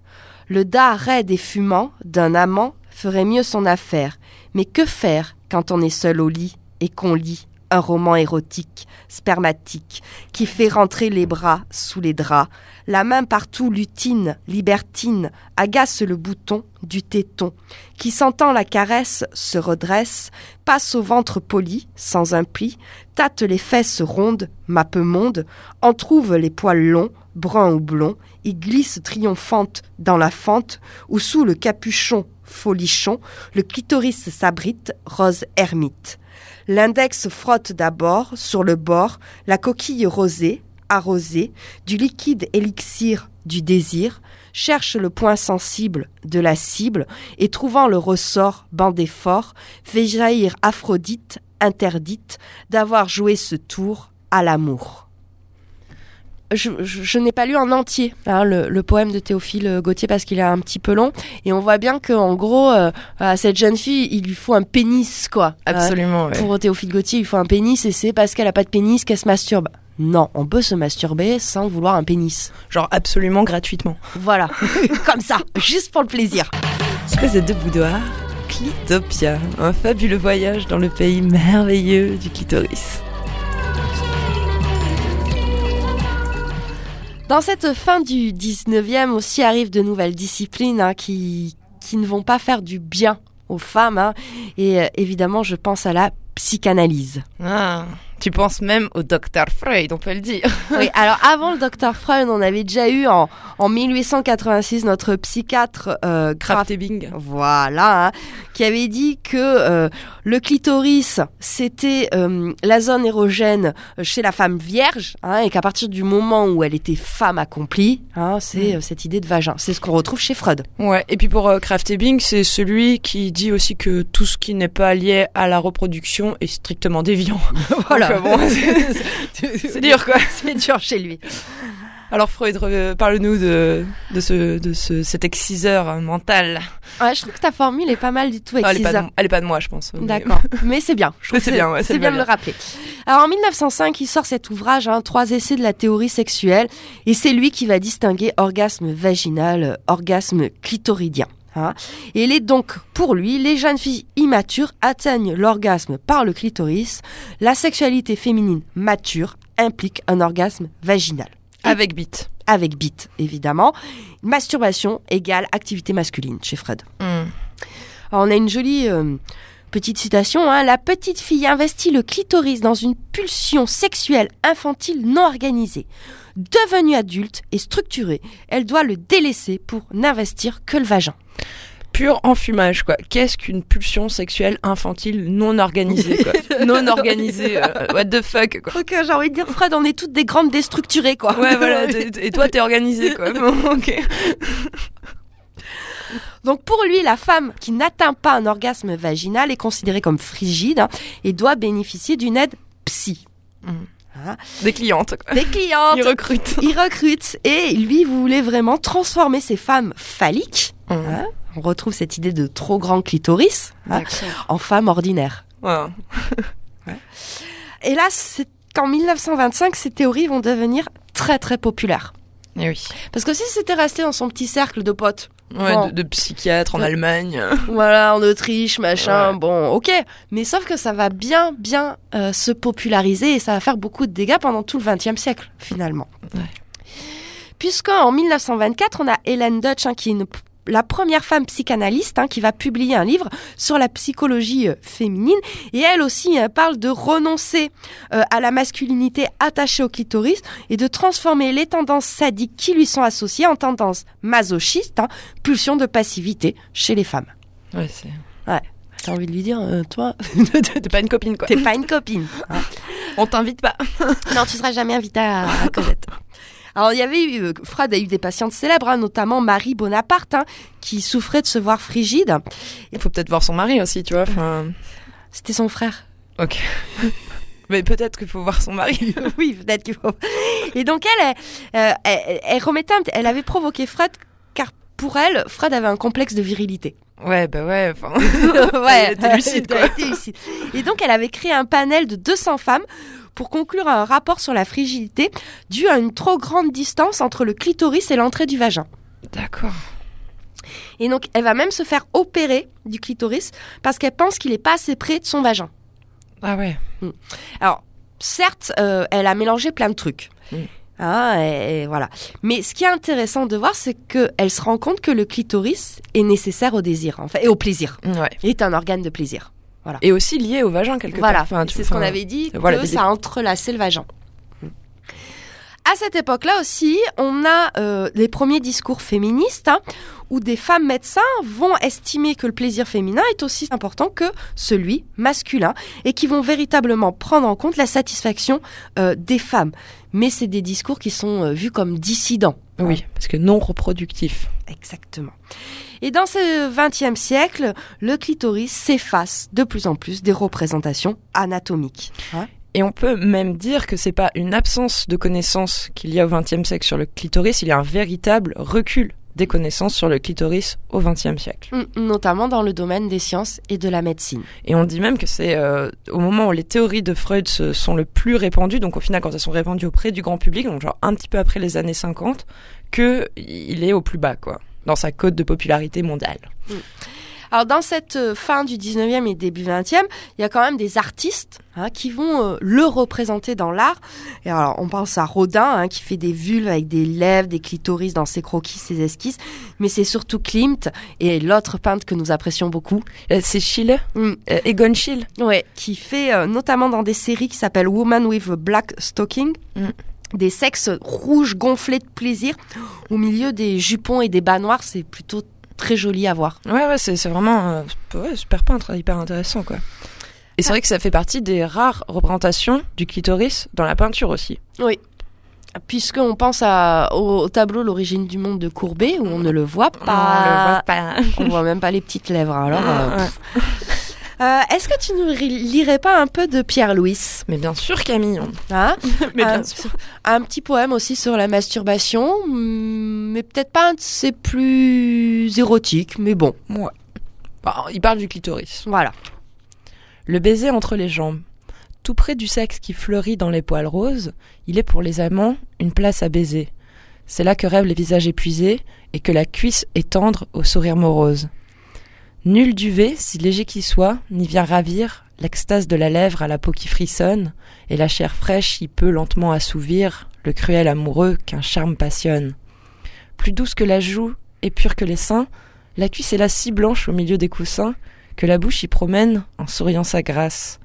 Le dard raide et fumant d'un amant ferait mieux son affaire. Mais que faire quand on est seul au lit et qu'on lit un roman érotique, spermatique, qui fait rentrer les bras sous les draps, la main partout lutine, libertine, agace le bouton du téton, qui sentant la caresse se redresse, passe au ventre poli, sans un pli, tâte les fesses rondes, mappe monde, en trouve les poils longs, bruns ou blonds, y glisse triomphante dans la fente, ou sous le capuchon folichon, le clitoris s'abrite, rose ermite. L'index frotte d'abord sur le bord la coquille rosée, arrosée, du liquide élixir du désir, cherche le point sensible de la cible et trouvant le ressort bandé fort, fait jaillir Aphrodite, interdite, d'avoir joué ce tour à l'amour. Je, je- je n'ai pas lu en entier hein, le, le poème de Théophile Gautier parce qu'il est un petit peu long et on voit bien qu'en gros euh, à cette jeune fille il lui faut un pénis quoi. Euh, Absolument, ouais. pour Théophile Gautier, il faut un pénis et c'est parce qu'elle a pas de pénis qu'elle se masturbe. Non, on peut se masturber sans vouloir un pénis. Genre absolument gratuitement. Voilà, comme ça, juste pour le plaisir. Espèce de boudoir, Clitopia, un fabuleux voyage dans le pays merveilleux du clitoris. Dans cette fin du 19e aussi arrivent de nouvelles disciplines hein, qui, qui ne vont pas faire du bien aux femmes. hein. Et euh, évidemment, je pense à la psychanalyse. Ah, tu penses même au docteur Freud, on peut le dire. Oui, alors avant le docteur Freud, on avait déjà eu en, en 1886 notre psychiatre euh, Kraft Ebing. Voilà, hein, qui avait dit que euh, le clitoris, c'était euh, la zone érogène chez la femme vierge, hein, et qu'à partir du moment où elle était femme accomplie, hein, c'est euh, cette idée de vagin. C'est ce qu'on retrouve chez Freud. Ouais, et puis pour euh, Kraft Ebing, c'est celui qui dit aussi que tout ce qui n'est pas lié à la reproduction est strictement déviant. Voilà. Donc, bon, c'est dur quoi. c'est dur chez lui. Alors Freud, re- parle-nous de, de, ce, de ce, cet exciseur mental. Ouais, je trouve que ta formule est pas mal du tout Ah, elle, est pas César. de, elle est pas de moi, je pense. D'accord, mais c'est bien. C'est bien, ouais, c'est bien de le rappeler. Alors en 1905, il sort cet ouvrage, hein, Trois essais de la théorie sexuelle, et c'est lui qui va distinguer orgasme vaginal, orgasme clitoridien. Hein. Et il est donc, pour lui, les jeunes filles immatures atteignent l'orgasme par le clitoris. La sexualité féminine mature implique un orgasme vaginal. Avec bite. Avec bite, évidemment. Masturbation égale activité masculine chez Freud. Hmm. Alors, on a une jolie euh, Petite citation, hein, la petite fille investit le clitoris dans une pulsion sexuelle infantile non organisée. Devenue adulte et structurée, elle doit le délaisser pour n'investir que le vagin. Pur enfumage, quoi. Qu'est-ce qu'une pulsion sexuelle infantile non organisée, quoi. non organisée, euh, what the fuck, quoi. Ok, j'ai envie de dire, Fred, on est toutes des grandes déstructurées, quoi. Ouais, voilà. Et toi, t'es organisée, quoi. Bon, ok. Donc pour lui, la femme qui n'atteint pas un orgasme vaginal est considérée comme frigide hein, et doit bénéficier d'une aide psy. Hein Des clientes. Des clientes. Il recrute. Il recrute. Et lui voulait vraiment transformer ces femmes phalliques. Mmh. Hein, on retrouve cette idée de trop grand clitoris hein, en femmes ordinaires. Ouais. Et là, c'est qu'en 1925, ces théories vont devenir très très populaires. Et oui. Parce que si c'était resté dans son petit cercle de potes, Ouais, Bon. de, de psychiatre en Ouais. Allemagne. voilà, en Autriche, machin, Ouais. bon, ok. Mais sauf que ça va bien, bien euh, se populariser et ça va faire beaucoup de dégâts pendant tout le XXe siècle, finalement. Ouais. Puisqu'en 1924, on a Hélène Dutch, hein, qui est une- la première femme psychanalyste hein, qui va publier un livre sur la psychologie euh, féminine. Et elle aussi euh, parle de renoncer euh, à la masculinité attachée au clitoris et de transformer les tendances sadiques qui lui sont associées en tendances masochistes, hein, pulsion de passivité chez les femmes. Ouais, c'est. T'as envie de lui dire, euh, toi, T'es pas une copine, quoi. t'es pas une copine. hein. On t'invite pas. non, tu seras jamais invitée à, à Cosette. Alors, il y avait eu, euh, Freud a eu des patientes célèbres, hein, notamment Marie Bonaparte, hein, qui souffrait de se voir frigide. Il faut peut-être voir son mari aussi, tu vois. C'était son frère. ok. Mais peut-être qu'il faut voir son mari. oui, peut-être qu'il faut. Et donc, elle, elle, euh, elle, elle remettait, un elle avait provoqué Freud, car pour elle, Freud avait un complexe de virilité. Ouais, bah ouais. Enfin, ouais, Elle était lucide, elle quoi. était lucide. Et donc, elle avait créé un panel de 200 femmes pour conclure un rapport sur la frigidité dû à une trop grande distance entre le clitoris et l'entrée du vagin. D'accord. Et donc, elle va même se faire opérer du clitoris parce qu'elle pense qu'il n'est pas assez près de son vagin. Ah ouais. Alors, certes, euh, elle a mélangé plein de trucs. Mm. Et, et voilà. Mais ce qui est intéressant de voir, c'est qu'elle se rend compte que le clitoris est nécessaire au désir, en fait, et au plaisir. Ouais. Il est un organe de plaisir. Et aussi lié au vagin quelque Voilà, part. Enfin, c'est ce qu'on avait dit, voilà, que des- ça a entrelacé le vagin. À cette époque-là aussi, on a euh, les premiers discours féministes hein, où des femmes médecins vont estimer que le plaisir féminin est aussi important que celui masculin et qui vont véritablement prendre en compte la satisfaction euh, des femmes. Mais c'est des discours qui sont euh, vus comme dissidents. Oui, parce que non reproductif. Exactement. Et dans ce XXe siècle, le clitoris s'efface de plus en plus des représentations anatomiques. hein. Et on peut même dire que c'est pas une absence de connaissances qu'il y a au XXe siècle sur le clitoris, il y a un véritable recul des connaissances sur le clitoris au XXe siècle. Mm, notamment dans le domaine des sciences et de la médecine. Et on dit même que c'est euh, au moment où les théories de Freud se- sont le plus répandues, donc au final quand elles sont répandues auprès du grand public, donc genre un petit peu après les années 50, que il est au plus bas quoi, dans sa cote de popularité mondiale. Alors dans cette euh, fin du 19e et début 20e, il y a quand même des artistes hein, qui vont euh, le représenter dans l'art. Et alors on pense à Rodin hein, qui fait des vulves avec des lèvres, des clitoris dans ses croquis, ses esquisses, mais c'est surtout Klimt et l'autre peintre que nous apprécions beaucoup, Euh, C'est Schiele, Mm. euh, Egon Schiele. Ouais, qui fait euh, notamment dans des séries qui s'appellent Woman with a Black Stocking. Mm. Des sexes rouges gonflés de plaisir au milieu des jupons et des bas noirs, c'est plutôt très joli à voir. Ouais, ouais, c'est c'est vraiment euh, ouais, super peintre, hyper intéressant, quoi. Et c'est vrai que ça fait partie des rares représentations du clitoris dans la peinture aussi. Oui. Puisqu'on pense à, au, au tableau L'origine du monde de Courbet, où on ne le voit On le pas. voit pas. On voit même pas les petites lèvres. Alors, euh, Ouais. Euh, est-ce que tu nous ri- lirais pas un peu de Pierre Louis Mais bien sûr, Camille. hein? Mais un, bien sûr. un petit poème aussi sur la masturbation, hum, mais peut-être pas un de ses plus érotiques, mais bon, Ouais. Bon, il parle du clitoris. voilà. Le baiser entre les jambes. Tout près du sexe qui fleurit dans les poils roses, il est pour les amants une place à baiser. C'est là que rêvent les visages épuisés et que la cuisse est tendre au sourire morose. Nul duvet, si léger qu'il soit, n'y vient ravir l'extase de la lèvre à la peau qui frissonne, et la chair fraîche y peut lentement assouvir le cruel amoureux qu'un charme passionne. Plus douce que la joue et pure que les seins, la cuisse est là si blanche au milieu des coussins que la bouche y promène en souriant sa grâce,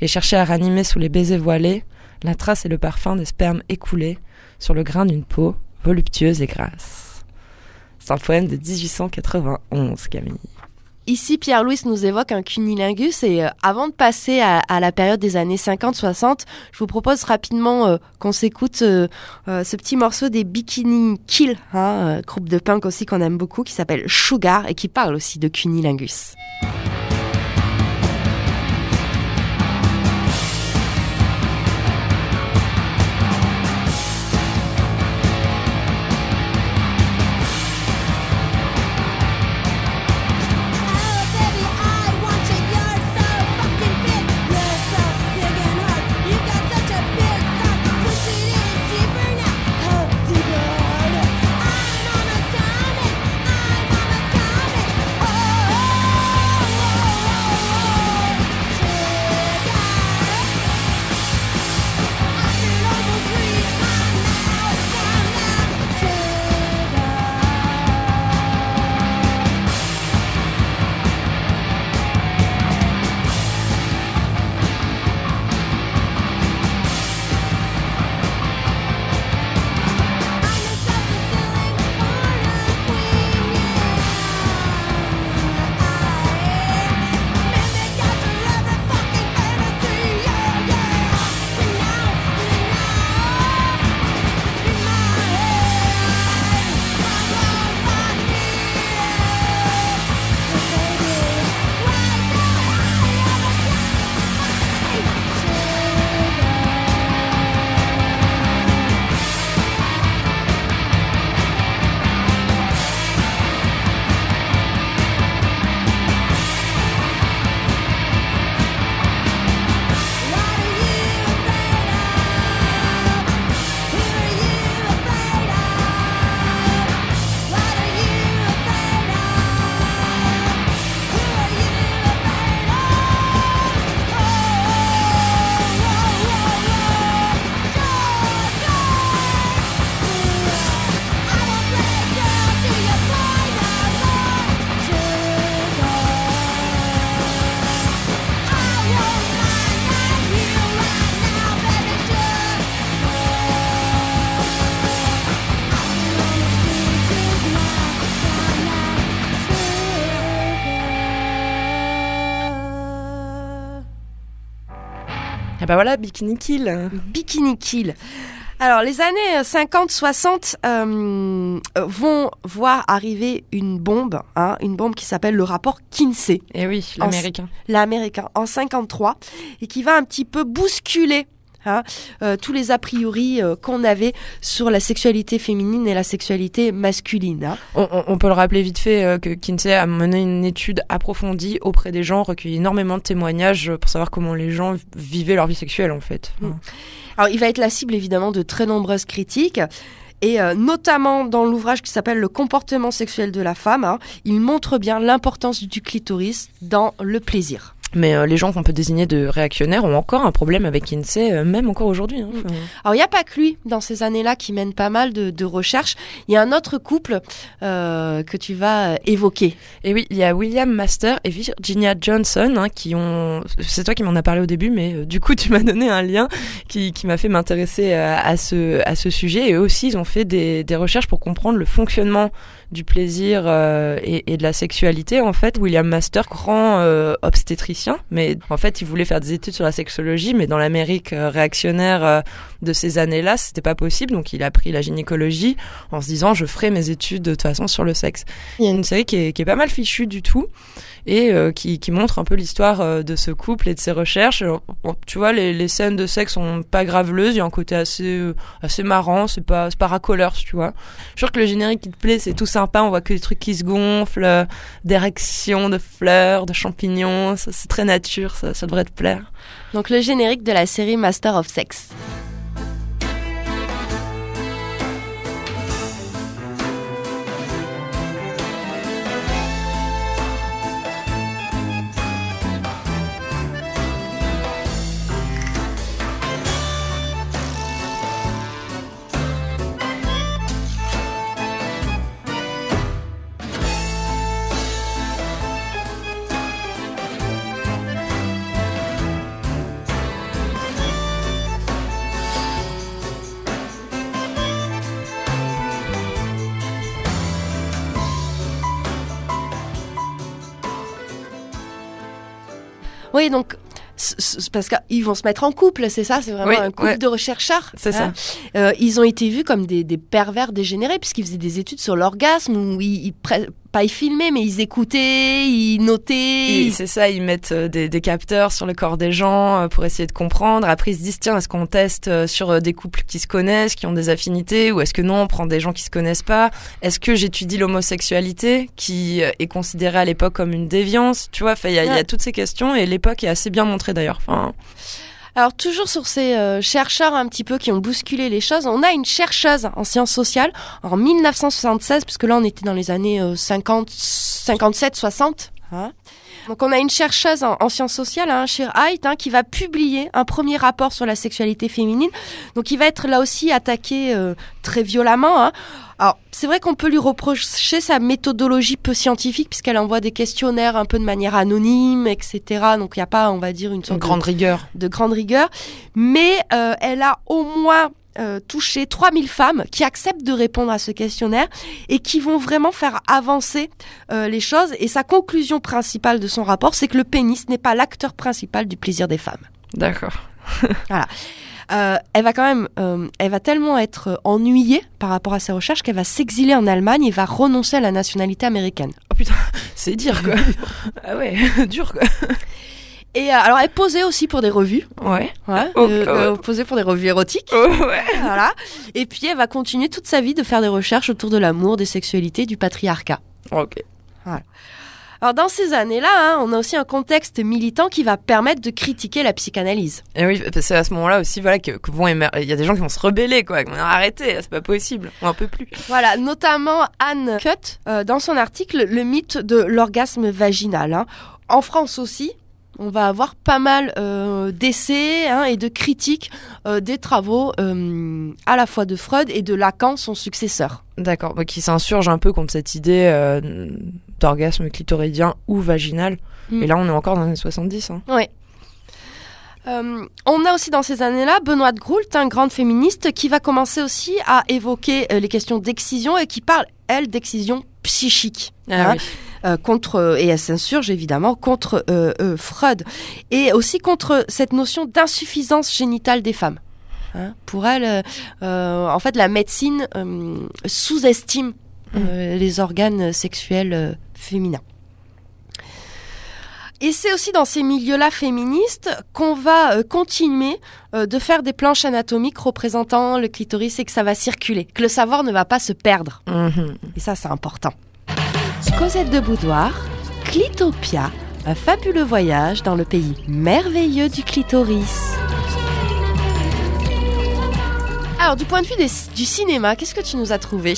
et chercher à ranimer sous les baisers voilés la trace et le parfum des spermes écoulés sur le grain d'une peau voluptueuse et grasse. C'est un poème de 1891, Camille. Ici, Pierre-Louis nous évoque un cunilingus et euh, avant de passer à, la période des années 50-60, je vous propose rapidement euh, qu'on s'écoute euh, ce petit morceau des Bikini Kill, hein, groupe de punk aussi qu'on aime beaucoup, qui s'appelle Sugar et qui parle aussi de cunilingus. Bah voilà, Bikini Kill. Bikini Kill. Alors, les années 50-60 euh, vont voir arriver une bombe, hein, une bombe qui s'appelle le rapport Kinsey. Et eh oui, l'américain. L'américain, en 53, et qui va un petit peu bousculer Hein, euh, tous les a priori euh, qu'on avait sur la sexualité féminine et la sexualité masculine. Hein. On, peut le rappeler vite fait euh, que Kinsey a mené une étude approfondie auprès des gens, recueilli énormément de témoignages pour savoir comment les gens vivaient leur vie sexuelle en fait. Mm. Alors il va être la cible évidemment de très nombreuses critiques. Et notamment dans l'ouvrage qui s'appelle Le comportement sexuel de la femme, hein, il montre bien l'importance du clitoris dans le plaisir. Mais euh, les gens qu'on peut désigner de réactionnaires ont encore un problème avec Kinsey, euh, même encore aujourd'hui. Hein. Mm. Alors il n'y a pas que lui dans ces années-là qui mène pas mal de, de recherches. Il y a un autre couple euh, que tu vas évoquer. Et oui, il y a William Master et Virginia Johnson hein, qui ont. C'est toi qui m'en as parlé au début, mais du coup tu m'as donné un lien qui, qui m'a fait m'intéresser à, ce à ce sujet. Et eux aussi ils ont fait des, des recherches pour comprendre le fonctionnement du plaisir euh, et, et, de la sexualité. En fait, William Master, grand euh, obstétricien, mais en fait, il voulait faire des études sur la sexologie, mais dans l'Amérique euh, réactionnaire de ces années-là, c'était pas possible. Donc, il a pris la gynécologie en se disant, je ferai mes études de toute façon sur le sexe. Il y a une série qui est, qui est pas mal fichue du tout et euh, qui, qui, montre un peu l'histoire euh, de ce couple et de ses recherches. tu vois, les, les, scènes de sexe sont pas graveleuses, il y a un côté assez euh, assez marrant, c'est pas pas racoleur, tu vois. Je sûr que le générique qui te plaît, c'est tout sympa, on voit que des trucs qui se gonflent, d'érections, de fleurs, de champignons, c'est très nature, ça, ça devrait te plaire. Donc le générique de la série Master of Sex. Oui, donc parce qu'ils vont se mettre en couple, c'est ça, c'est vraiment Oui, un couple ouais. de rechercheurs. C'est hein. Euh, ils ont été vus comme des, des pervers dégénérés puisqu'ils faisaient des études sur l'orgasme où ils, ils pas ils filmaient mais ils écoutaient, ils notaient. Ils- C'est ça, ils mettent euh, des, des capteurs sur le corps des gens euh, pour essayer de comprendre. Après, ils se disent, tiens, est-ce qu'on teste euh, sur des couples qui se connaissent, qui ont des affinités, ou est-ce que non, on prend des gens qui se connaissent pas? Est-ce que j'étudie l'homosexualité, qui est considérée à l'époque comme une déviance? Tu vois, il y, y a toutes ces questions, et l'époque est assez bien montrée d'ailleurs. Enfin, Alors toujours sur ces euh, chercheurs un petit peu qui ont bousculé les choses, on a une chercheuse en sciences sociales en 1976, puisque là on était dans les années euh, 50, 57, 60. hein. Donc on a une chercheuse en, en sciences sociales, hein, Shir Height, hein, qui va publier un premier rapport sur la sexualité féminine. Donc il va être là aussi attaqué euh, très violemment. hein. Alors c'est vrai qu'on peut lui reprocher sa méthodologie peu scientifique puisqu'elle envoie des questionnaires un peu de manière anonyme, etc. Donc il n'y a pas, on va dire, une une sorte de- grande rigueur. de grande rigueur, mais euh, elle a au moins euh, touché 3000 femmes qui acceptent de répondre à ce questionnaire et qui vont vraiment faire avancer euh, les choses. Et sa conclusion principale de son rapport, c'est que le pénis n'est pas l'acteur principal du plaisir des femmes. D'accord. Euh, elle va quand même, euh, elle va tellement être ennuyée par rapport à ses recherches qu'elle va s'exiler en Allemagne et va renoncer à la nationalité américaine. Oh putain, c'est dire quoi. ah ouais, dur quoi. Et euh, alors elle posait aussi pour des revues, Ouais. ouais, Oh, euh, oh, euh, posait pour des revues érotiques. Oh, ouais. voilà. Et puis elle va continuer toute sa vie de faire des recherches autour de l'amour, des sexualités, du patriarcat. Ok. Alors dans ces années-là, hein, on a aussi un contexte militant qui va permettre de critiquer la psychanalyse. Et oui, parce que c'est à ce moment-là aussi, voilà, que, que vont il y a des gens qui vont se rebeller, quoi. qui vont Arrêtez, c'est pas possible, on en peut plus. Voilà, notamment Anne Cutt, euh, dans son article Le mythe de l'orgasme vaginal. hein. En France aussi, on va avoir pas mal euh, d'essais hein, et de critiques euh, des travaux euh, à la fois de Freud et de Lacan, son successeur. D'accord, qui s'insurge un peu contre cette idée d'orgasme clitoridien ou vaginal. Mm. Et là, on est encore dans les années 70. Hein. Euh, on a aussi dans ces années-là Benoît de Groult, un grande féministe, qui va commencer aussi à évoquer euh, les questions d'excision et qui parle, elle, d'excision psychique. Ah hein, euh, contre euh, et elle s'insurge évidemment contre euh, euh, Freud et aussi contre cette notion d'insuffisance génitale des femmes. Hein, pour elle, en fait, la médecine sous-estime euh, les organes sexuels féminins. Et c'est aussi dans ces milieux-là féministes qu'on va euh, continuer euh, de faire des planches anatomiques représentant le clitoris et que ça va circuler, que le savoir ne va pas se perdre. Mhm. Et ça, c'est important. Cosette de Boudoir, Clitopia, un fabuleux voyage dans le pays merveilleux du clitoris. Alors, du point de vue du cinéma, qu'est-ce que tu nous as trouvé?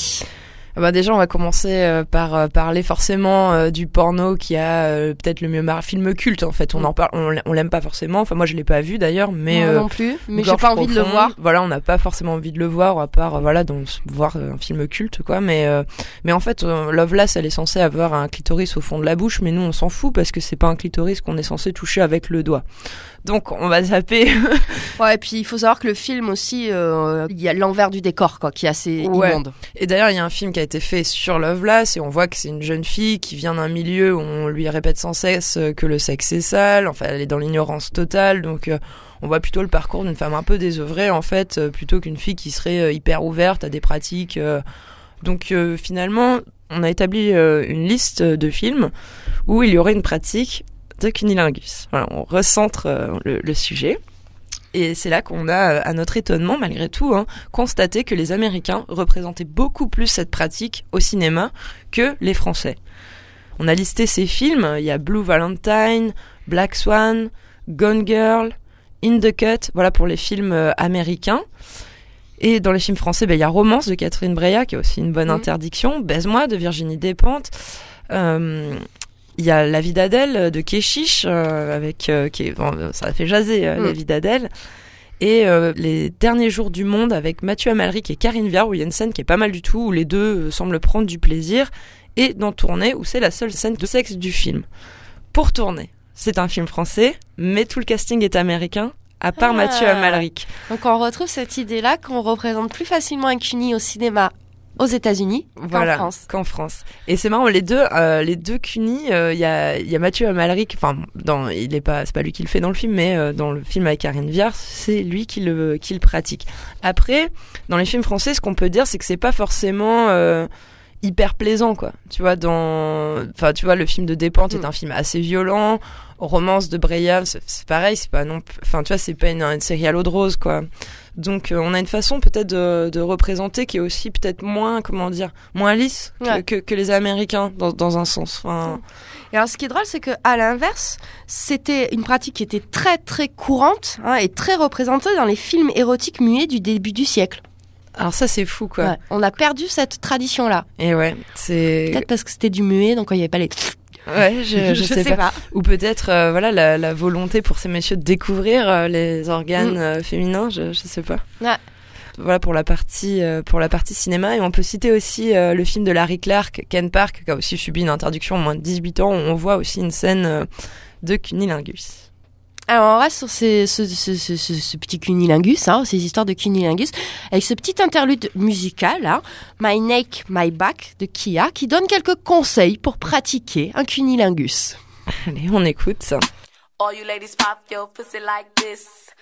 Bah déjà, on va commencer euh, par euh, parler forcément euh, du porno qui a peut-être le mieux mar... film culte en fait. On Mm. en parle, on, l'a- on l'aime pas forcément. Enfin, moi, je l'ai pas vu d'ailleurs, mais euh, non plus, mais j'ai pas envie de le voir. Voilà, on n'a pas forcément envie de le voir, à part voilà, donc voir un film culte, quoi. Mais euh, mais en fait, Loveless, elle est censée avoir un clitoris au fond de la bouche, mais nous, on s'en fout parce que c'est pas un clitoris qu'on est censé toucher avec le doigt. Donc, on va zapper. Ouais, et puis il faut savoir que le film aussi, euh, il y a l'envers du décor, quoi, qui est assez Ouais. immonde. Et d'ailleurs, il y a un film qui a été fait sur Loveless et on voit que c'est une jeune fille qui vient d'un milieu où on lui répète sans cesse euh, que le sexe est sale. Enfin, elle est dans l'ignorance totale, donc. euh, on voit plutôt le parcours d'une femme un peu désœuvrée en fait, plutôt qu'une fille qui serait hyper ouverte à des pratiques. Donc euh, finalement, on a établi euh, une liste de films où il y aurait une pratique de cunilingus. Voilà, on recentre euh, le, le sujet. Et c'est là qu'on a, euh, à notre étonnement, malgré tout, hein, constaté que les Américains représentaient beaucoup plus cette pratique au cinéma que les Français. On a listé ces films, il y a Blue Valentine, Black Swan, Gone Girl, In the Cut, voilà pour les films euh, américains. Et dans les films français, ben, il y a Romance de Catherine Breillat, qui a aussi une bonne Mhm. interdiction, Baise-moi de Virginie Despentes. Euh, il y a La vie d'Adèle de Keshish, euh, avec, euh, qui est- bon, ça a fait jaser euh, Mm. La vie d'Adèle. Et euh, Les derniers jours du monde avec Mathieu Amalric et Karine Viard, où il y a une scène qui est pas mal du tout, où les deux euh, semblent prendre du plaisir. Et dans Tourner, où c'est la seule scène de sexe du film. Pour Tourner, c'est un film français, mais tout le casting est américain, à part Ah. Mathieu Amalric. Donc on retrouve cette idée-là qu'on représente plus facilement un cuni au cinéma aux États-Unis voilà, qu'en France. Qu'en France. Et c'est marrant, les deux, euh, les deux cunis, il euh, y, a, y a Mathieu Amalric, enfin, dans, il est pas, c'est pas lui qui le fait dans le film, mais euh, dans le film avec Karine Viard, c'est lui qui le, qui le pratique. Après, dans les films français, ce qu'on peut dire, c'est que c'est pas forcément hyper plaisant, quoi. Tu vois, dans, enfin, tu vois, le film de Dépente est Mm. un film assez violent. Romance de Breillat, c'est pareil, c'est pas non, enfin, tu vois, c'est pas une, une série à l'eau de rose, quoi. Donc, euh, on a une façon peut-être de, de représenter qui est aussi peut-être moins, comment dire, moins lisse que, Ouais. que, que les Américains dans, dans un sens. Enfin, Et alors, ce qui est drôle, c'est que à l'inverse, c'était une pratique qui était très très courante hein, et très représentée dans les films érotiques muets du début du siècle. alors ça, c'est fou, quoi. Ouais. On a perdu cette tradition-là. Et ouais, c'est, Peut-être parce que c'était du muet, donc il n'y avait pas les. Ouais, je, je, sais, pas. Ou peut-être, euh, voilà, la, la volonté pour ces messieurs de découvrir euh, les organes Mm. euh, féminins, je, je sais pas. Ouais. Voilà pour la partie pour la partie cinéma et on peut citer aussi le film de Larry Clark, Ken Park, qui a aussi subi une interdiction au moins de 18 ans. Où on voit aussi une scène de cunilingus. Alors on reste sur ces- ce, ce, ce, ce- ce petit cunilingus, hein, ces histoires de cunilingus, avec ce petit interlude musical, hein, My Neck, My Back de Kia, qui donne quelques conseils pour pratiquer un cunilingus. Allez, on écoute ça. All you ladies pop your pussy like this.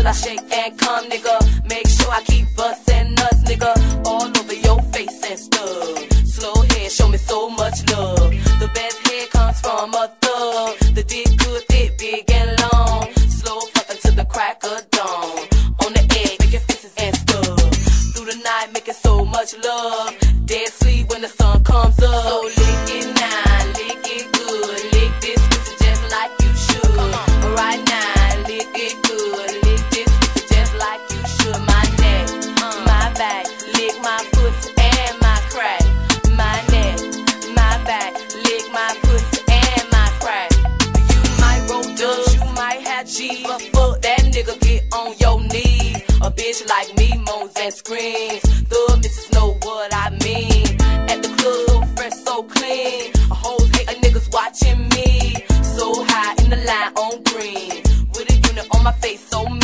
till I shake and come, nigga. Make sure I keep bustin' nuts, nigga, all over your face and stuff. Slow head, show me so much love. The best head comes from a thug. The dick good, and screams. The missus know what I mean. At the club, fresh, so clean. A whole hate of niggas watching me. So high in the line on green. With a unit on my face, so mean.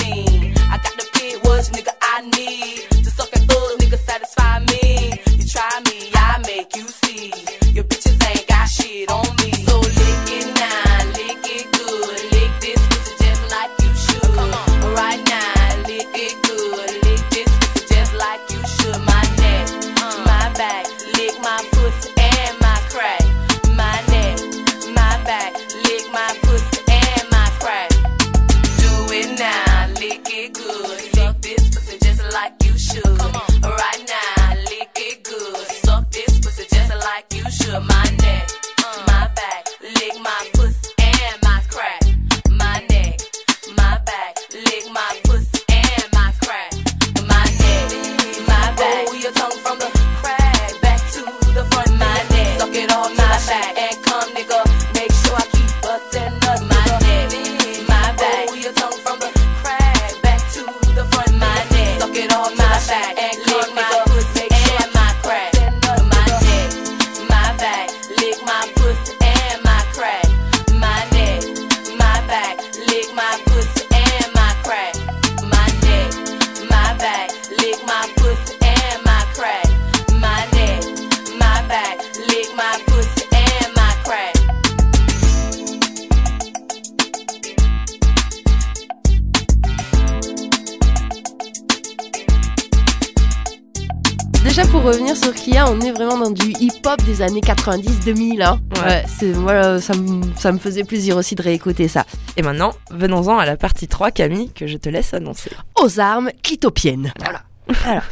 90-2000. Hein. Ouais. c'est, voilà, ça, me, ça me faisait plaisir aussi de réécouter ça. Et maintenant, venons-en à la partie 3, Camille, que je te laisse annoncer. Aux armes clitopiennes. Voilà. Alors,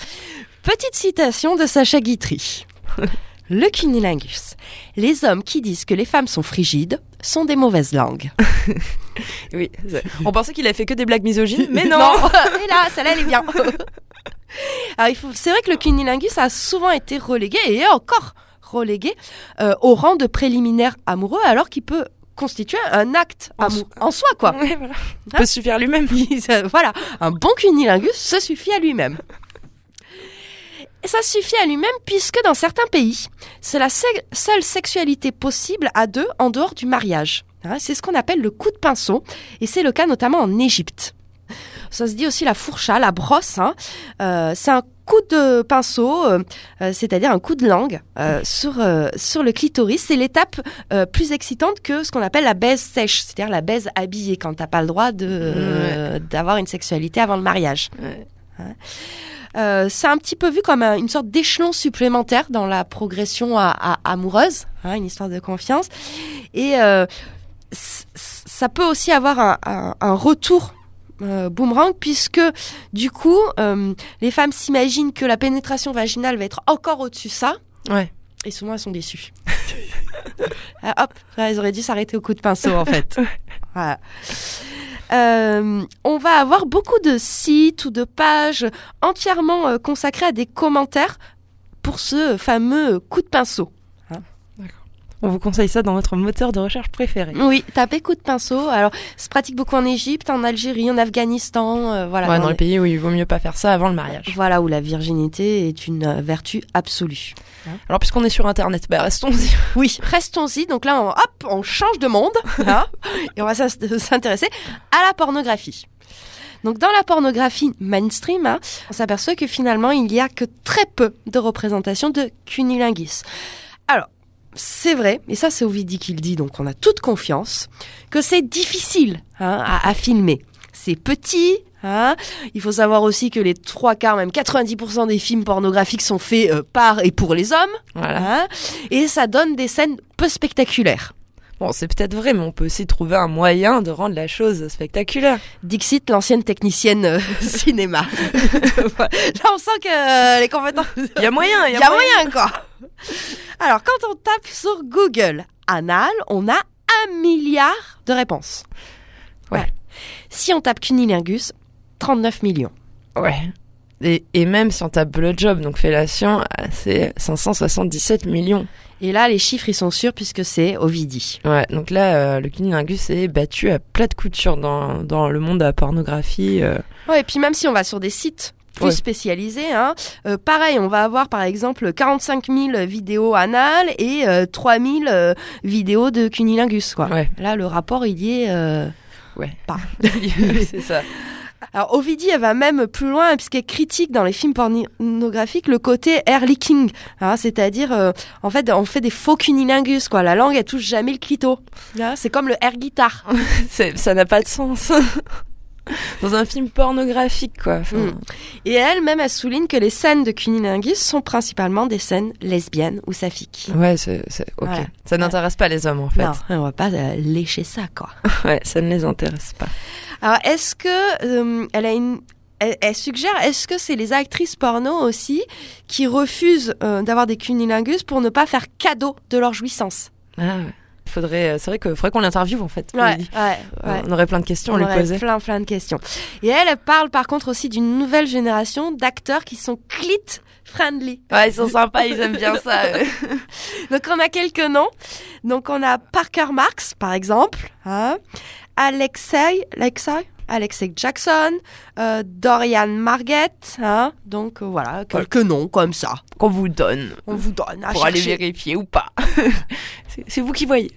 petite citation de Sacha Guitry. Le cunilingus. Les hommes qui disent que les femmes sont frigides sont des mauvaises langues. Oui, on pensait qu'il avait fait que des blagues misogynes, mais non, Et là, celle-là, elle est bien. Alors, il faut, c'est vrai que le cunilingus a souvent été relégué, et encore relégué, euh, au rang de préliminaire amoureux, alors qu'il peut constituer un acte En en soi, quoi. Ouais, voilà. Il peut suffire lui-même. Voilà, un bon cunilingus se suffit à lui-même. Et ça suffit à lui-même puisque dans certains pays, c'est la se- seule sexualité possible à deux en dehors du mariage. Hein, c'est ce qu'on appelle le coup de pinceau et c'est le cas notamment en Égypte. Ça se dit aussi la fourcha, la brosse. hein. Euh, c'est un coup de pinceau, euh, euh, c'est-à-dire un coup de langue euh, sur, euh, sur le clitoris. C'est l'étape plus excitante que ce qu'on appelle la baise sèche, c'est-à-dire la baise habillée quand t'as pas le droit de d'avoir une sexualité avant le mariage. Ouais. Euh, c'est un petit peu vu comme un- une sorte d'échelon supplémentaire dans la progression à- à- amoureuse, hein, une histoire de confiance. Et ça peut aussi avoir un, un- un retour euh, boomerang puisque du coup, euh, les femmes s'imaginent que la pénétration vaginale va être encore au-dessus de ça. Ouais. Et souvent, elles sont déçues. Ah, hop, là, elles auraient dû s'arrêter au coup de pinceau, en fait. Voilà. Euh, on va avoir beaucoup de sites ou de pages entièrement consacrées à des commentaires pour ce fameux coup de pinceau. On vous conseille ça dans votre moteur de recherche préféré. Oui, tapez coup de pinceau. Alors, ça se pratique beaucoup en Égypte, en Algérie, en Afghanistan, euh, voilà. Ouais, dans dans les les- pays où il vaut mieux pas faire ça avant le mariage. Voilà, où la virginité est une euh, vertu absolue. Alors puisqu'on est sur internet, bah restons-y. Oui, restons-y. Donc là, on, hop, on change de monde hein, et on va s'in- s'intéresser à la pornographie. Donc dans la pornographie mainstream, hein, on s'aperçoit que finalement, il n'y a que très peu de représentations de cunilingus. Alors, c'est vrai, et ça c'est Ovidie qui le dit, donc on a toute confiance, que c'est difficile hein, à, à filmer. C'est petit, hein. il faut savoir aussi que les trois quarts, même 90% des films pornographiques sont faits euh, par et pour les hommes. Voilà. Hein et ça donne des scènes peu spectaculaires. Bon, c'est peut-être vrai, mais on peut aussi trouver un moyen de rendre la chose spectaculaire. Dixit, l'ancienne technicienne euh, cinéma. Là, on sent que euh, les compétences... Il y a moyen, Il y a moyen, quoi Alors, quand on tape sur Google anal, on a un milliard de réponses. Ouais. Si on tape cunilingus, 39 millions. Ouais. Et, et même si on tape blowjob, donc fellation, ah, c'est 577 millions. Et là, les chiffres, ils sont sûrs puisque c'est Ovidie. Ouais, donc là, euh, le cunilingus est battu à plat de couture dans, dans le monde de la pornographie. euh. Ouais, et puis même si on va sur des sites plus Ouais. spécialisés, hein, euh, pareil, on va avoir par exemple 45 000 vidéos anales et euh, 3 000 euh, vidéos de cunilingus, quoi. Ouais. Là, le rapport, il y est... euh, Ouais. Pas. c'est ça. Alors, Ovidie, elle va même plus loin puisqu'elle critique dans les films pornographiques le côté air leaking, hein, c'est-à-dire, euh, en fait, on fait des faux cunilingus, quoi. La langue, elle touche jamais le clito. Là, C'est comme le air guitar. Ça n'a pas de sens. Dans un film pornographique, quoi. Enfin, Mm. Et elle-même, elle souligne que les scènes de cunilingus sont principalement des scènes lesbiennes ou saphiques. Ouais, c'est, ok. Ça n'intéresse pas les hommes, en fait. Non, on va pas euh, lécher ça, quoi. Ouais, ça ne les intéresse pas. Alors, est-ce que euh, elle a une elle, elle suggère, est-ce que c'est les actrices porno aussi qui refusent euh, d'avoir des cunilingus pour ne pas faire cadeau de leur jouissance? Ah, ouais. Faudrait, euh, c'est vrai que faudrait qu'on l'interviewe, en fait. Ouais, Euh, ouais. On aurait plein de questions à On lui poser. plein, plein de questions. Et elle, parle par contre aussi d'une nouvelle génération d'acteurs qui sont clit friendly. Ouais, ils sont sympas, ils aiment bien ça. Donc on a quelques noms. Donc on a Parker Marx par exemple, hein, Alexei, Alexei, Alexei Jackson, euh, Dorian Margett, hein. Donc euh, voilà, quelques noms comme ça. Qu'on vous donne On vous donne à pour aller vérifier ou pas. c'est, vous qui voyez.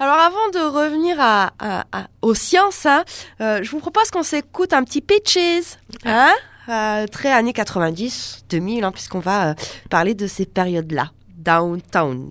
Alors avant de revenir à, à- à- aux sciences, hein, euh, je vous propose qu'on s'écoute un petit Pitches, hein, euh, très années 90, 2000, hein, puisqu'on va euh, parler de ces périodes-là. Downtown.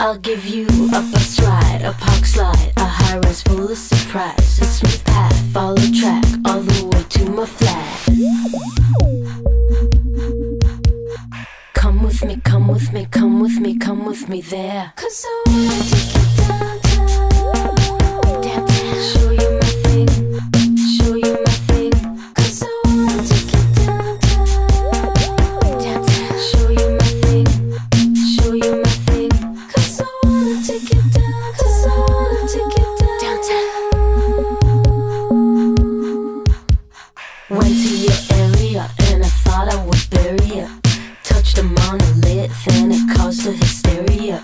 I'll give you a bus ride, a park slide, a high rise full of surprise, a smooth path, follow track, all the way to my flat. Come with me, come with me, come with me, come with me there. Cause I take you downtown. A hysteria.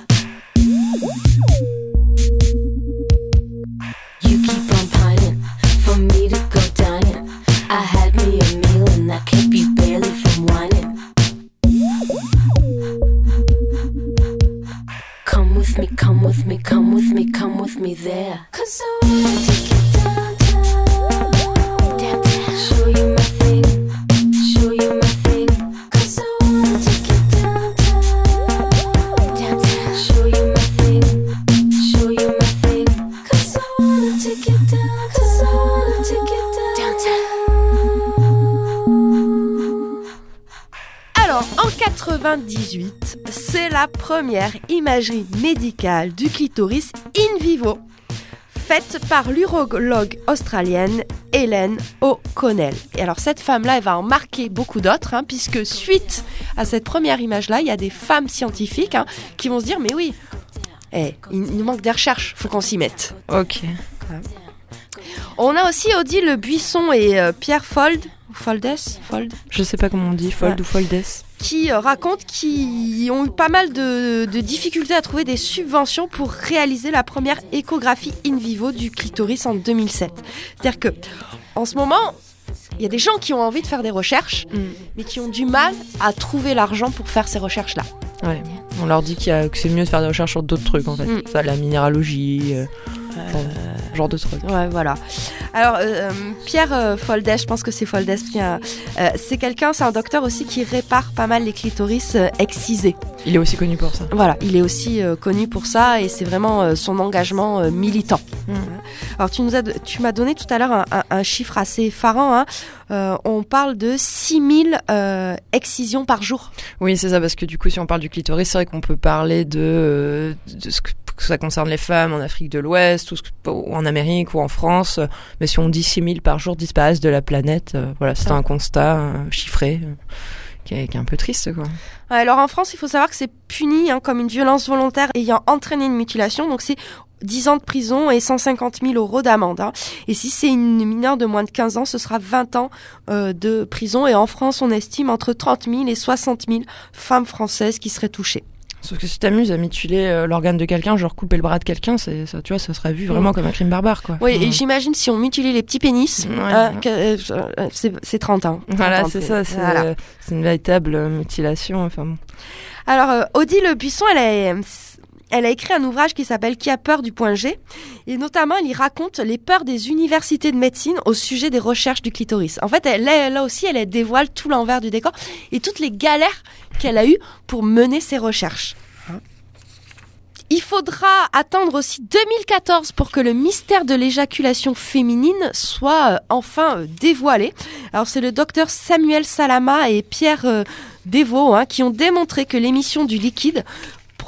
You keep on pining for me to go dining. I had me a meal and that kept you barely from whining. Come with me, come with me, come with me, come with me there. Cause I wanna 98, c'est la première imagerie médicale du clitoris in vivo, faite par l'urologue australienne Hélène O'Connell. Et alors, cette femme-là, elle va en marquer beaucoup d'autres, hein, puisque suite à cette première image-là, il y a des femmes scientifiques hein, qui vont se dire, mais oui, eh, il, il manque des recherches, faut qu'on s'y mette. Ok. On a aussi Odile Le Buisson et euh, Pierre Fold, Foldes, Fold, Je sais pas comment on dit, fold Ouais. ou foldes. Qui euh, racontent qu'ils ont eu pas mal de, de difficultés à trouver des subventions pour réaliser la première échographie in vivo du clitoris en 2007. C'est-à-dire que en ce moment, il y a des gens qui ont envie de faire des recherches, Mm. mais qui ont du mal à trouver l'argent pour faire ces recherches-là. Ouais. On leur dit qu'il y a- que c'est mieux de faire des recherches sur d'autres trucs en fait. Mm. Ça, la minéralogie, euh, enfin, ce genre de trucs. Ouais, voilà. Alors, euh, Pierre euh, Foldes, je pense que c'est euh, c'est quelqu'un, c'est un docteur aussi qui répare pas mal les clitoris euh, excisés. Il est aussi connu pour ça. Voilà, il est aussi euh, connu pour ça et c'est vraiment euh, son engagement euh, militant. Mm. Alors tu nous as, tu m'as donné tout à l'heure un, un- un chiffre assez effarant. Hein. Euh, on parle de 6000 euh, excisions par jour. Oui, c'est ça, parce que du coup, si on parle du clitoris, c'est vrai qu'on peut parler de, euh, de ce que, que ça concerne les femmes en Afrique de l'Ouest, ou, en Amérique, ou en France. Mais si on dit 6000 par jour disparaissent de la planète, euh, voilà, c'est Ah. un constat euh, chiffré euh, qui, est, qui est un peu triste, quoi. Alors en France, il faut savoir que c'est puni hein, comme une violence volontaire ayant entraîné une mutilation. Donc c'est 10 ans de prison et 150 000 euros d'amende. hein. Et si c'est une mineure de moins de 15 ans, ce sera 20 ans euh, de prison. Et en France, on estime entre 30 000 et 60 000 femmes françaises qui seraient touchées. Sauf que si t'amuses à mutiler euh, l'organe de quelqu'un, genre couper le bras de quelqu'un, c'est ça, tu vois, ça serait vu vraiment comme un crime barbare, quoi. Oui, Enfin, et j'imagine si on mutilait les petits pénis, Ouais. hein, euh, euh, c'est c'est 30 ans. 30 Voilà, c'est ça, c'est Voilà. une véritable mutilation. Enfin, bon. Alors, Odile Buisson, elle a, elle a écrit un ouvrage qui s'appelle Qui a peur du point G Et notamment, elle y raconte les peurs des universités de médecine au sujet des recherches du clitoris. En fait, elle, là, aussi, elle, elle dévoile tout l'envers du décor et toutes les galères qu'elle a eues pour mener ses recherches. Il faudra attendre aussi 2014 pour que le mystère de l'éjaculation féminine soit euh, enfin euh, dévoilé. Alors c'est le docteur Samuel Salama et Pierre euh, Devaux hein, qui ont démontré que l'émission du liquide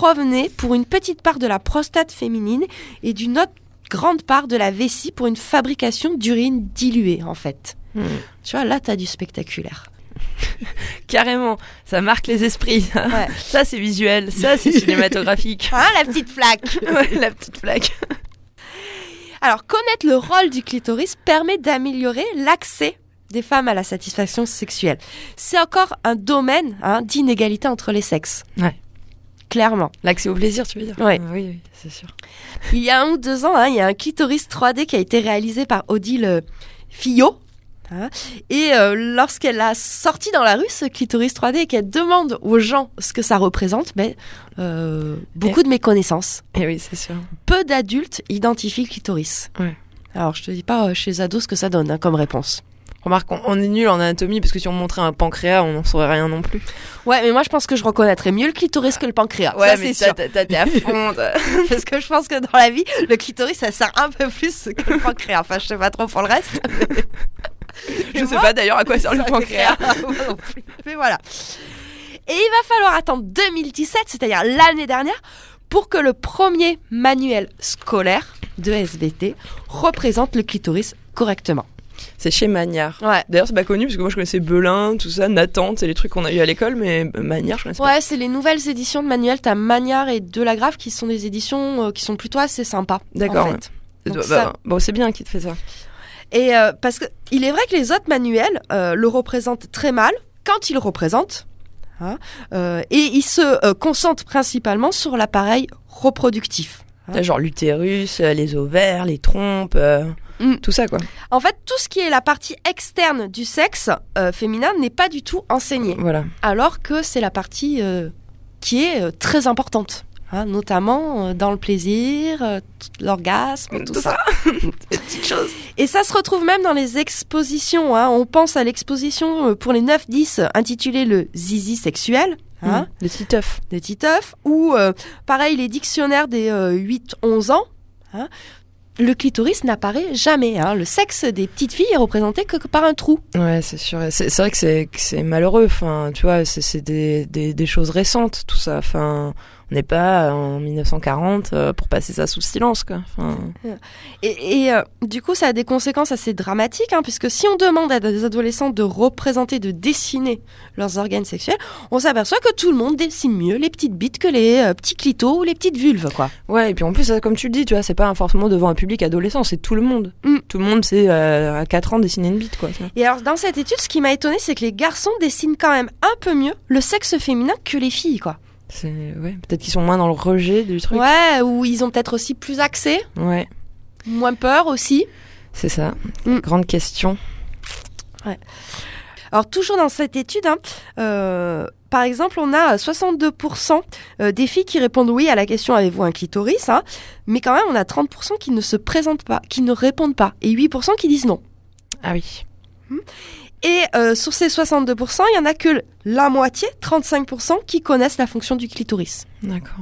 provenait pour une petite part de la prostate féminine et d'une autre grande part de la vessie pour une fabrication d'urine diluée en fait. Hmm. Tu vois, là t'as du spectaculaire. Carrément, ça marque les esprits. Ouais. Ça, c'est visuel, ça, c'est cinématographique. Hein, la petite flaque Ouais, la petite flaque. Alors, connaître le rôle du clitoris permet d'améliorer l'accès des femmes à la satisfaction sexuelle. C'est encore un domaine hein, d'inégalité entre les sexes. Ouais. Clairement. L'accès au plaisir, tu veux dire Ouais. Ah Oui, oui, c'est sûr. Il y a un ou deux ans, hein, il y a un clitoris 3D qui a été réalisé par Odile euh, Fillot. Hein et euh, lorsqu'elle a sorti dans la rue ce clitoris 3D et qu'elle demande aux gens ce que ça représente, ben, euh, beaucoup de méconnaissance. Et oui, c'est sûr. Peu d'adultes identifient le clitoris. Ouais. Alors, je te dis pas euh, chez les ados ce que ça donne hein, comme réponse. Remarque, on, on est nul en anatomie parce que si on montrait un pancréas, on n'en saurait rien non plus. Ouais, mais moi je pense que je reconnaîtrais mieux le clitoris que le pancréas. ça, c'est sûr. t'as- t'as- t'es à fond. Parce que je pense que dans la vie, le clitoris ça sert un peu plus que le pancréas. Enfin, je sais pas trop pour le reste. Je sais pas d'ailleurs à quoi sert le pancréas. Moi non plus. Mais voilà. Et il va falloir attendre 2017, c'est-à-dire l'année dernière, pour que le premier manuel scolaire de SVT représente le clitoris correctement. C'est chez Magnard. Ouais. D'ailleurs, c'est pas connu parce que moi je connaissais Belin, tout ça, Nathan, c'est les trucs qu'on a eu à l'école, mais Magnard, je connaissais pas. Ouais, c'est les nouvelles éditions de manuel. T'as Magnard et Delagrave qui sont des éditions euh, qui sont plutôt assez sympas. D'accord, en fait. Donc Bah, ça- Bon, c'est bien qu'il te fait ça. Et euh, parce que il est vrai que les autres manuels euh, le représentent très mal quand ils le représentent. hein, euh, et ils se euh, concentrent principalement sur l'appareil reproductif. T'as Genre l'utérus, euh, les ovaires, les trompes, Mm. tout ça quoi. En fait, tout ce qui est la partie externe du sexe euh, féminin n'est pas du tout enseigné, Voilà. alors que c'est la partie euh, qui est euh, très importante. hein, notamment dans le plaisir, l'orgasme, tout, Tout ça. Des petites choses. Et ça se retrouve même dans les expositions. hein. On pense à l'exposition pour les 9-10 intitulée Le zizi sexuel. Hein, Mm. Le titeuf. de Titeuf, ou euh, pareil les dictionnaires des euh, 8-11 ans, hein, le clitoris n'apparaît jamais. hein. Le sexe des petites filles est représenté que, par un trou. Ouais, c'est sûr. C'est vrai que c'est malheureux. Enfin, tu vois, c'est des des choses récentes, tout ça. Enfin, on n'est pas en 1940 euh, pour passer ça sous silence, quoi. Enfin, Et, et, euh, du coup, ça a des conséquences assez dramatiques, hein, puisque si on demande à des adolescents de représenter, de dessiner leurs organes sexuels, on s'aperçoit que tout le monde dessine mieux les petites bites que les euh, petits clitos ou les petites vulves, quoi. ouais. Et puis en plus, comme tu le dis, tu vois, c'est pas forcément devant un public adolescent, c'est tout le monde. Mm. Tout le monde sait euh, à 4 ans dessiner une bite, quoi. Et alors, dans cette étude, ce qui m'a étonné, c'est que les garçons dessinent quand même un peu mieux le sexe féminin que les filles, quoi. Ouais. Peut-être qu'ils sont moins dans le rejet du truc. Ouais, ou ils ont peut-être aussi plus accès, Ouais. moins peur aussi. C'est ça. Mm. Grande question. Alors, toujours dans cette étude, hein, euh, par exemple, on a 62% euh, des filles qui répondent oui à la question avez-vous un clitoris hein, Mais quand même, on a 30% qui ne se présentent pas, qui ne répondent pas, et 8% qui disent non. Ah oui. Et euh, sur ces 62%, il y en a que la moitié, 35%, qui connaissent la fonction du clitoris. D'accord.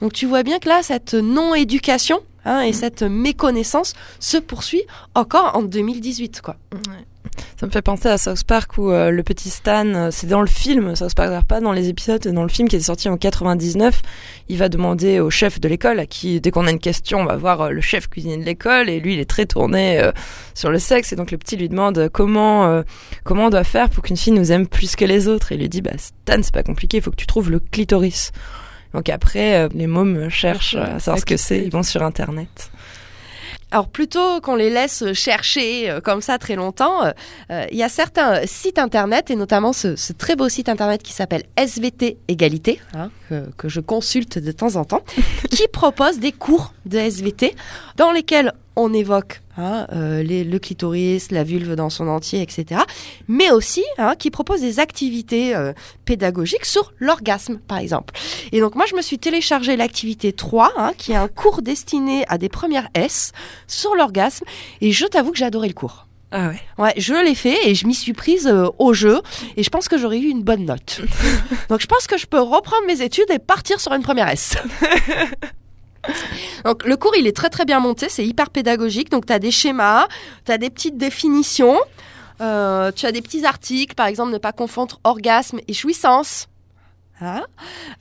Donc tu vois bien que là, cette non-éducation hein, et cette méconnaissance se poursuit encore en 2018. Quoi. Ça me fait penser à South Park où euh, le petit Stan, euh, c'est dans le film, South Park pas dans les épisodes, dans le film qui est sorti en 99, il va demander au chef de l'école, à qui dès qu'on a une question, on va voir euh, le chef cuisinier de l'école, et lui il est très tourné euh, sur le sexe, et donc le petit lui demande comment euh, comment on doit faire pour qu'une fille nous aime plus que les autres, et il lui dit bah Stan c'est pas compliqué, il faut que tu trouves le clitoris. Donc après, les mômes cherchent à savoir ce que c'est, ils vont sur internet. Alors plutôt qu'on les laisse chercher euh, comme ça très longtemps, euh, euh, il y a certains sites internet et notamment ce, très beau site internet qui s'appelle SVT Égalité, hein, que je consulte de temps en temps, qui propose des cours de SVT dans lesquels on évoque hein, euh, les- le clitoris, la vulve dans son entier, etc. Mais aussi hein, qui propose des activités euh, pédagogiques sur l'orgasme, par exemple. Et donc moi, je me suis téléchargé l'activité 3, hein, qui est un cours destiné à des premières S sur l'orgasme, et je t'avoue que j'ai adoré le cours. Ah ouais. Ouais, je l'ai fait et je m'y suis prise euh, au jeu et je pense que j'aurais eu une bonne note. Donc je pense que je peux reprendre mes études et partir sur une première S. Donc le cours il est très très bien monté, c'est hyper pédagogique. Donc tu as des schémas, tu as des petites définitions, euh, tu as des petits articles, par exemple ne pas confondre orgasme et jouissance. Hein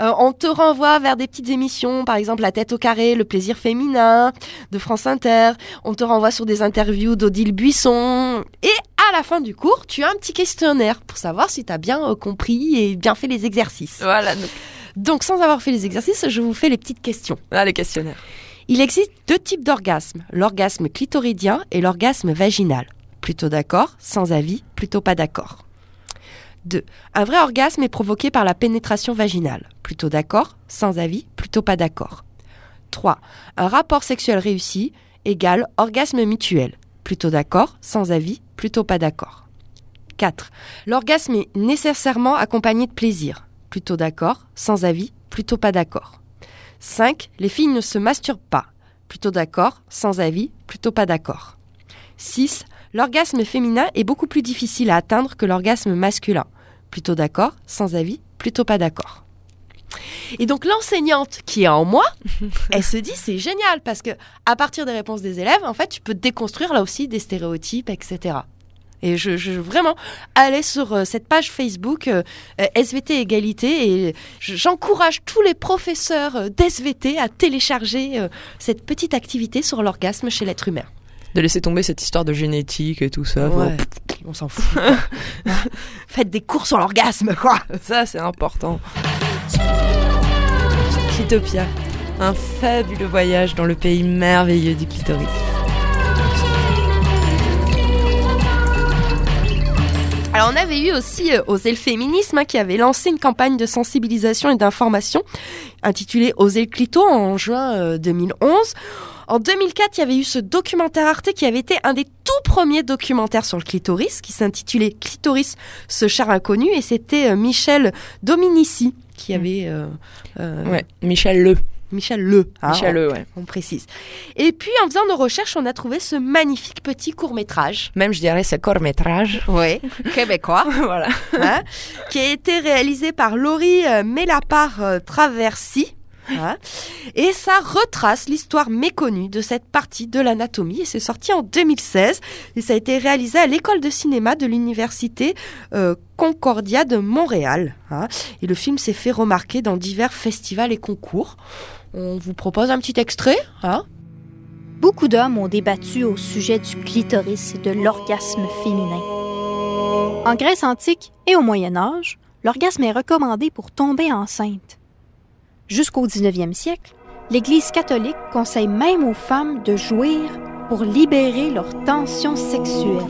Euh, on te renvoie vers des petites émissions, par exemple La tête au carré, Le plaisir féminin de France Inter. On te renvoie sur des interviews d'Odile Buisson. Et à la fin du cours, tu as un petit questionnaire pour savoir si tu as bien euh, compris et bien fait les exercices. Voilà, donc, Donc sans avoir fait les exercices, je vous fais les petites questions. là les questionnaires. Il existe deux types d'orgasmes, l'orgasme clitoridien et l'orgasme vaginal. Plutôt d'accord, sans avis, plutôt pas d'accord. 2. Un vrai orgasme est provoqué par la pénétration vaginale. Plutôt d'accord, sans avis, plutôt pas d'accord. 3. Un rapport sexuel réussi égale orgasme mutuel. plutôt d'accord, sans avis, plutôt pas d'accord. 4. L'orgasme est nécessairement accompagné de plaisir, plutôt d'accord, sans avis, plutôt pas d'accord. 5. Les filles ne se masturbent pas, plutôt d'accord, sans avis, plutôt pas d'accord. 6. L'orgasme féminin est beaucoup plus difficile à atteindre que l'orgasme masculin, plutôt d'accord, sans avis, plutôt pas d'accord. Et donc l'enseignante qui est en moi, elle se dit c'est génial parce que à partir des réponses des élèves, en fait, tu peux déconstruire là aussi des stéréotypes, etc. Et je, je vraiment aller sur euh, cette page Facebook euh, euh, SVT égalité et je- j'encourage tous les professeurs d'SVT à télécharger euh, cette petite activité sur l'orgasme chez l'être humain. De laisser tomber cette histoire de génétique et tout ça. Ouais, on s'en fout. Faites des cours sur l'orgasme, quoi. Ça, c'est important. Clitopia, un fabuleux voyage dans le pays merveilleux du clitoris. Alors on avait eu aussi euh, Oser le féminisme hein, qui avait lancé une campagne de sensibilisation et d'information intitulée Oser le clito en juin euh, 2011. En 2004, il y avait eu ce documentaire Arte qui avait été un des tout premiers documentaires sur le clitoris qui s'intitulait Clitoris, ce char inconnu et c'était euh, Michel Dominici qui avait euh, euh, Ouais, Michel Le. Michel Le, hein, Michel Le, ouais. on précise. Et puis en faisant nos recherches, on a trouvé ce magnifique petit court métrage, Même, je dirais, ce court-métrage. ouais, québécois. voilà. hein, qui a été réalisé par Laurie euh, Mélapart euh, Traversi. hein, et ça retrace l'histoire méconnue de cette partie de l'anatomie. Et c'est sorti en 2016. Et ça a été réalisé à l'école de cinéma de l'université euh, Concordia de Montréal. hein. Et le film s'est fait remarquer dans divers festivals et concours. On vous propose un petit extrait. Hein? Beaucoup d'hommes ont débattu au sujet du clitoris et de l'orgasme féminin. En Grèce antique et au Moyen Âge, l'orgasme est recommandé pour tomber enceinte. Jusqu'au 19e siècle, l'Église catholique conseille même aux femmes de jouir pour libérer leur tension sexuelle.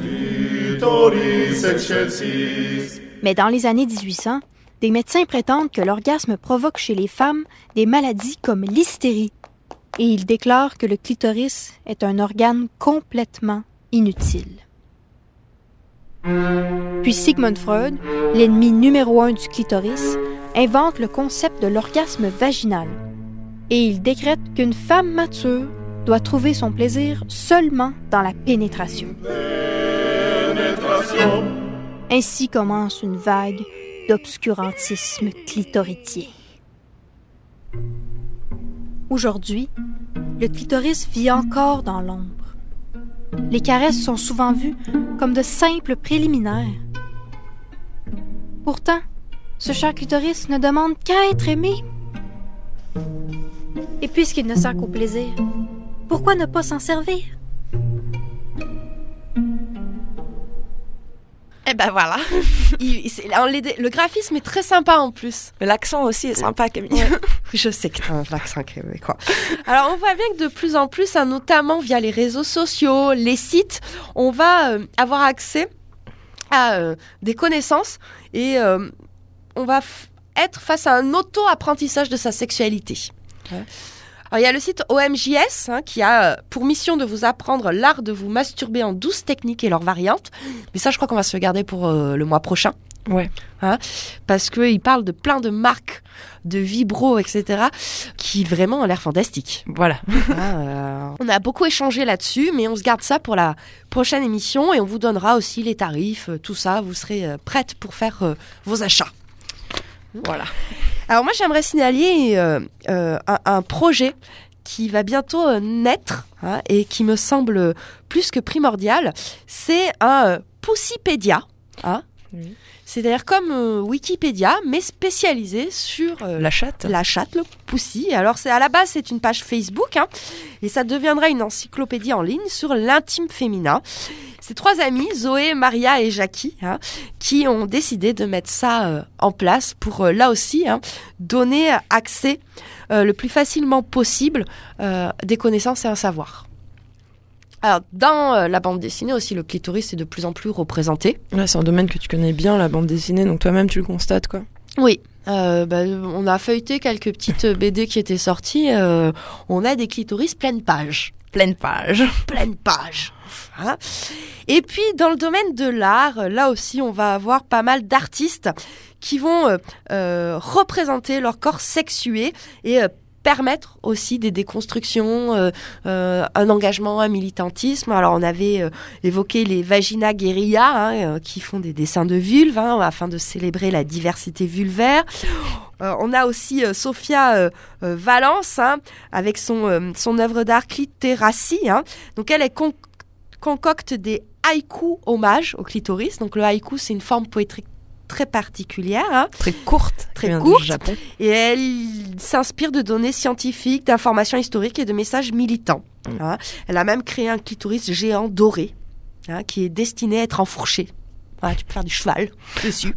Mais dans les années 1800, des médecins prétendent que l'orgasme provoque chez les femmes des maladies comme l'hystérie, et ils déclarent que le clitoris est un organe complètement inutile. Puis Sigmund Freud, l'ennemi numéro un du clitoris, invente le concept de l'orgasme vaginal. Et il décrète qu'une femme mature doit trouver son plaisir seulement dans la pénétration. Ainsi commence une vague d'obscurantisme clitoridien. Aujourd'hui, le clitoris vit encore dans l'ombre. Les caresses sont souvent vues comme de simples préliminaires. Pourtant, ce cher clitoris ne demande qu'à être aimé. Et puisqu'il ne sert qu'au plaisir, pourquoi ne pas s'en servir? Eh ben voilà. Il- le graphisme est très sympa en plus. L'accent aussi est sympa, Camille. Ouais. Je sais que t'as un l'accent québécois. Alors, on voit bien que de plus en plus, hein, notamment via les réseaux sociaux, les sites, on va euh, avoir accès à euh, des connaissances et euh, on va être face à un auto-apprentissage de sa sexualité. Ouais. Alors, il y a le site OMJS hein, qui a euh, pour mission de vous apprendre l'art de vous masturber en douze techniques et leurs variantes. Mais ça, je crois qu'on va se le garder pour euh, le mois prochain Ouais. parce qu'il parle de plein de marques de vibro, etc., qui vraiment ont l'air fantastiques. Voilà. Ah, euh, on a beaucoup échangé là-dessus, mais on se garde ça pour la prochaine émission et on vous donnera aussi les tarifs, tout ça. Vous serez prête pour faire euh, vos achats. Voilà. Alors moi, j'aimerais signaler euh, euh, un, un projet qui va bientôt euh, naître hein, et qui me semble plus que primordial. C'est un Poussipédia. hein. Oui. C'est-à-dire comme euh, Wikipédia, mais spécialisé sur euh, La chatte. la chatte, le poussi. Alors, c'est à la base, c'est une page Facebook, hein, et ça deviendra une encyclopédie en ligne sur l'intime féminin. C'est trois amis, Zoé, Maria et Jackie, hein, qui ont décidé de mettre ça euh, en place pour, là aussi, hein, donner accès le plus facilement possible des connaissances et un savoir. Alors, dans euh, la bande dessinée aussi, le clitoris est de plus en plus représenté. Ouais, c'est un domaine que tu connais bien, la bande dessinée, donc toi-même tu le constates, quoi. Oui. Euh, bah, on a feuilleté quelques petites BD qui étaient sorties. euh, on a des clitoris pleine page. Pleine page. pleine page. Hein. Et puis dans le domaine de l'art, là aussi on va avoir pas mal d'artistes qui vont euh, euh, représenter leur corps sexué et euh, permettre aussi des déconstructions, euh, euh, un engagement, un militantisme. Alors on avait euh, évoqué les Vagina Guerilla hein, qui font des dessins de vulves hein, afin de célébrer la diversité vulvaire. On a aussi Sophia Valence hein, avec son, son œuvre d'art Clitératie. Hein. Donc elle, elle con- concocte des haïkus hommages au clitoris. Donc le haïku, c'est une forme poétique très particulière. hein. Très courte. Très courte. Japon. Et elle s'inspire de données scientifiques, d'informations historiques et de messages militants. Mm. hein. Elle a même créé un clitoris géant doré hein, qui est destiné à être enfourché. Tu peux faire du cheval dessus.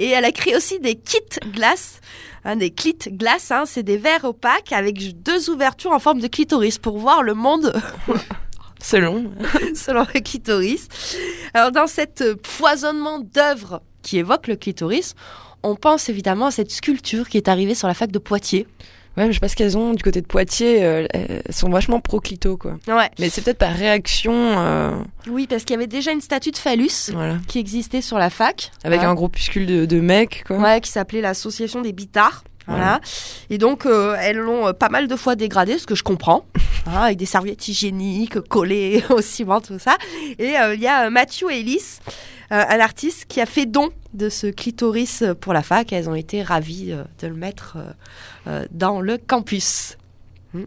Et elle a créé aussi des kits glace, hein, des clits glace. Hein, c'est des verres opaques avec deux ouvertures en forme de clitoris pour voir le monde Selon. selon le clitoris. Alors dans cet euh, foisonnement d'œuvres qui évoque le clitoris, on pense évidemment à cette sculpture qui est arrivée sur la fac de Poitiers. Ouais, mais je sais pas ce qu'elles ont du côté de Poitiers. euh, elles sont vachement pro-clito, quoi. Ouais. Mais c'est peut-être par réaction. euh, Oui, parce qu'il y avait déjà une statue de phallus voilà. qui existait sur la fac. Avec un groupuscule de, de mecs, quoi. Ouais, qui s'appelait l'association des bitards. Voilà. Et donc, euh, elles l'ont euh, pas mal de fois dégradé, ce que je comprends, hein, avec des serviettes hygiéniques collées au ciment, tout ça. Et euh, il y a Mathieu Ellis, euh, un artiste qui a fait don de ce clitoris pour la fac. Elles ont été ravies de le mettre dans le campus. Hmm.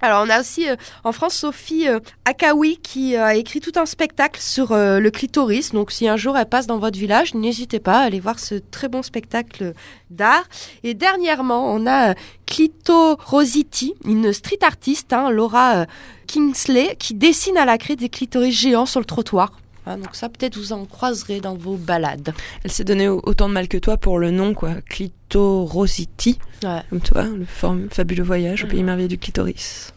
Alors, on a aussi euh, en France Sophie euh, Akawi qui euh, a écrit tout un spectacle sur euh, le clitoris. Donc, si un jour elle passe dans votre village, n'hésitez pas à aller voir ce très bon spectacle d'art. Et dernièrement, on a euh, Clito Rositi, une street artiste, hein, Laura euh, Kingsley, qui dessine à la craie des clitoris géants sur le trottoir. Hein, donc ça, peut-être vous en croiserez dans vos balades. Elle s'est donné au- autant de mal que toi pour le nom, quoi. Clitorosity. Ouais. Comme toi, le form- fabuleux voyage au pays merveilleux du clitoris.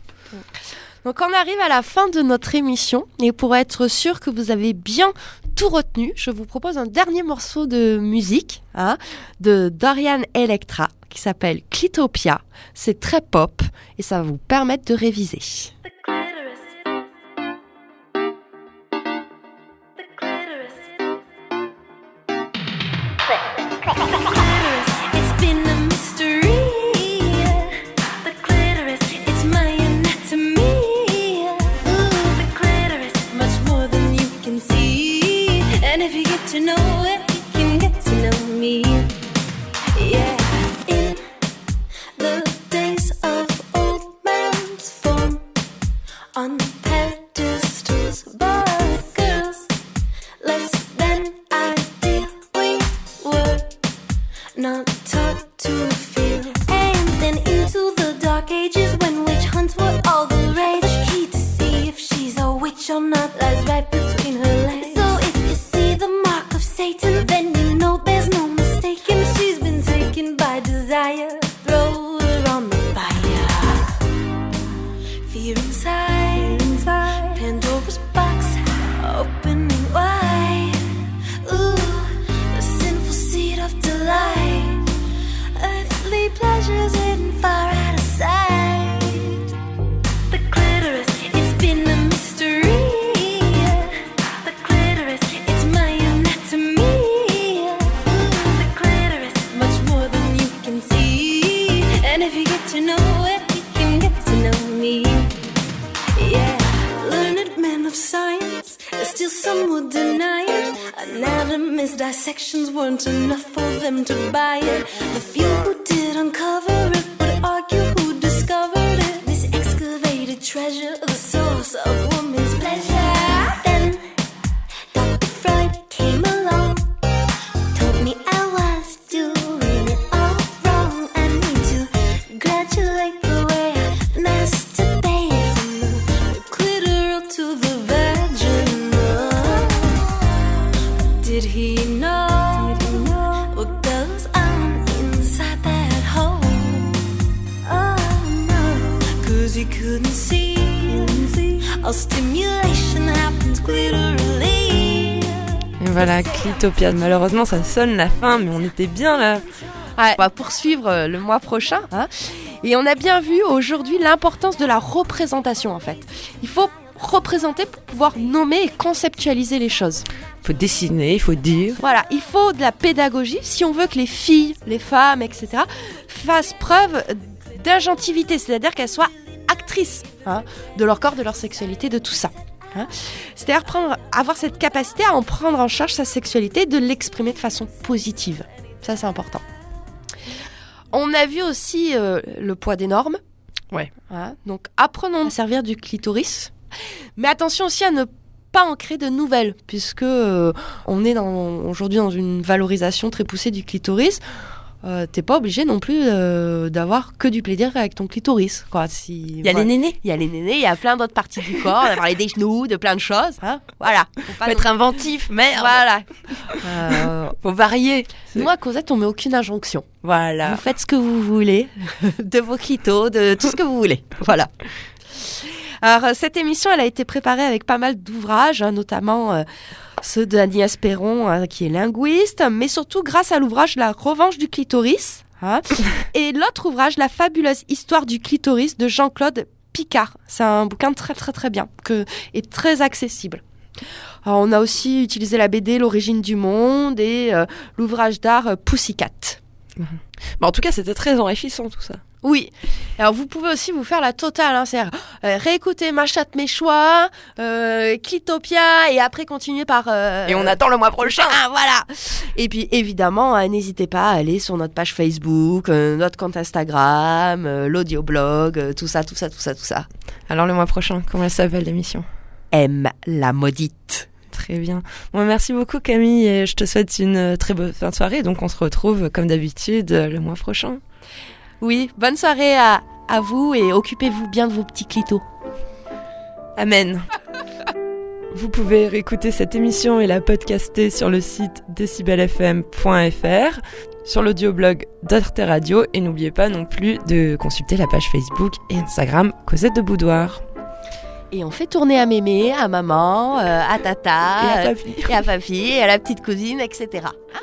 Donc on arrive à la fin de notre émission et pour être sûr que vous avez bien tout retenu, je vous propose un dernier morceau de musique hein, de Dorian Electra qui s'appelle Clitopia. C'est très pop et ça va vous permettre de réviser. Cricket. Malheureusement, ça sonne la fin, mais on était bien là. Ouais, on va poursuivre euh, le mois prochain. hein. Et on a bien vu aujourd'hui l'importance de la représentation en fait. Il faut représenter pour pouvoir nommer et conceptualiser les choses. Il faut dessiner, il faut dire. Voilà, il faut de la pédagogie si on veut que les filles, les femmes, etc. fassent preuve d'agentivité, c'est-à-dire qu'elles soient actrices hein, de leur corps, de leur sexualité, de tout ça. Hein. C'est-à-dire prendre, avoir cette capacité à en prendre en charge sa sexualité, de l'exprimer de façon positive. Ça, c'est important. On a vu aussi euh, le poids des normes. Ouais. Hein, donc, apprenons à servir du clitoris. Mais attention aussi à ne pas en créer de nouvelles, puisque euh, on est aujourd'hui dans une valorisation très poussée du clitoris. Euh, T'es pas obligé non plus euh, d'avoir que du plaisir avec ton clitoris. Quoi. Si, Il y a les nénés. il y a les nénés, il y a plein d'autres parties du corps, on va parler des genoux, de plein de choses. Hein voilà. Faut pas Faut être inventif, merde. Voilà. Euh, Faut varier. nous, à Cosette, on met aucune injonction. Voilà. Vous faites ce que vous voulez, de vos clitos, de tout ce que vous voulez. Voilà. Alors, cette émission, elle a été préparée avec pas mal d'ouvrages, hein, notamment euh, ceux d'Agnès Perron, hein, qui est linguiste, mais surtout grâce à l'ouvrage La revanche du clitoris, hein, et l'autre ouvrage, La fabuleuse histoire du clitoris de Jean-Claude Picard. C'est un bouquin très très très bien, que, et très accessible. Alors, on a aussi utilisé la BD L'origine du monde et euh, l'ouvrage d'art euh, Pussycat. Bon, en tout cas, c'était très enrichissant tout ça. Oui. Alors vous pouvez aussi vous faire la totale, hein, c'est-à-dire euh, réécouter Ma chatte mes choix, euh, Clitopia et après continuer par. euh, Et on attend le mois prochain. Ah voilà. Et puis évidemment, n'hésitez pas à aller sur notre page Facebook, notre compte Instagram, l'audioblog, tout ça, tout ça, tout ça, tout ça. Alors le mois prochain, comment elle s'appelle l'émission? M la maudite. Très bien. Bon, merci beaucoup Camille et je te souhaite une très bonne fin de soirée. Donc on se retrouve comme d'habitude le mois prochain. Oui, bonne soirée à, à vous et occupez-vous bien de vos petits clitos. Amen. Vous pouvez réécouter cette émission et la podcaster sur le site decibelfm.fr, sur l'audioblog d'Arte Radio et n'oubliez pas non plus de consulter la page Facebook et Instagram Cosette de Boudoir. Et on fait tourner à mémé, à maman, euh, à tata, Et à papy. et à papy, et à la petite cousine, etc. Hein?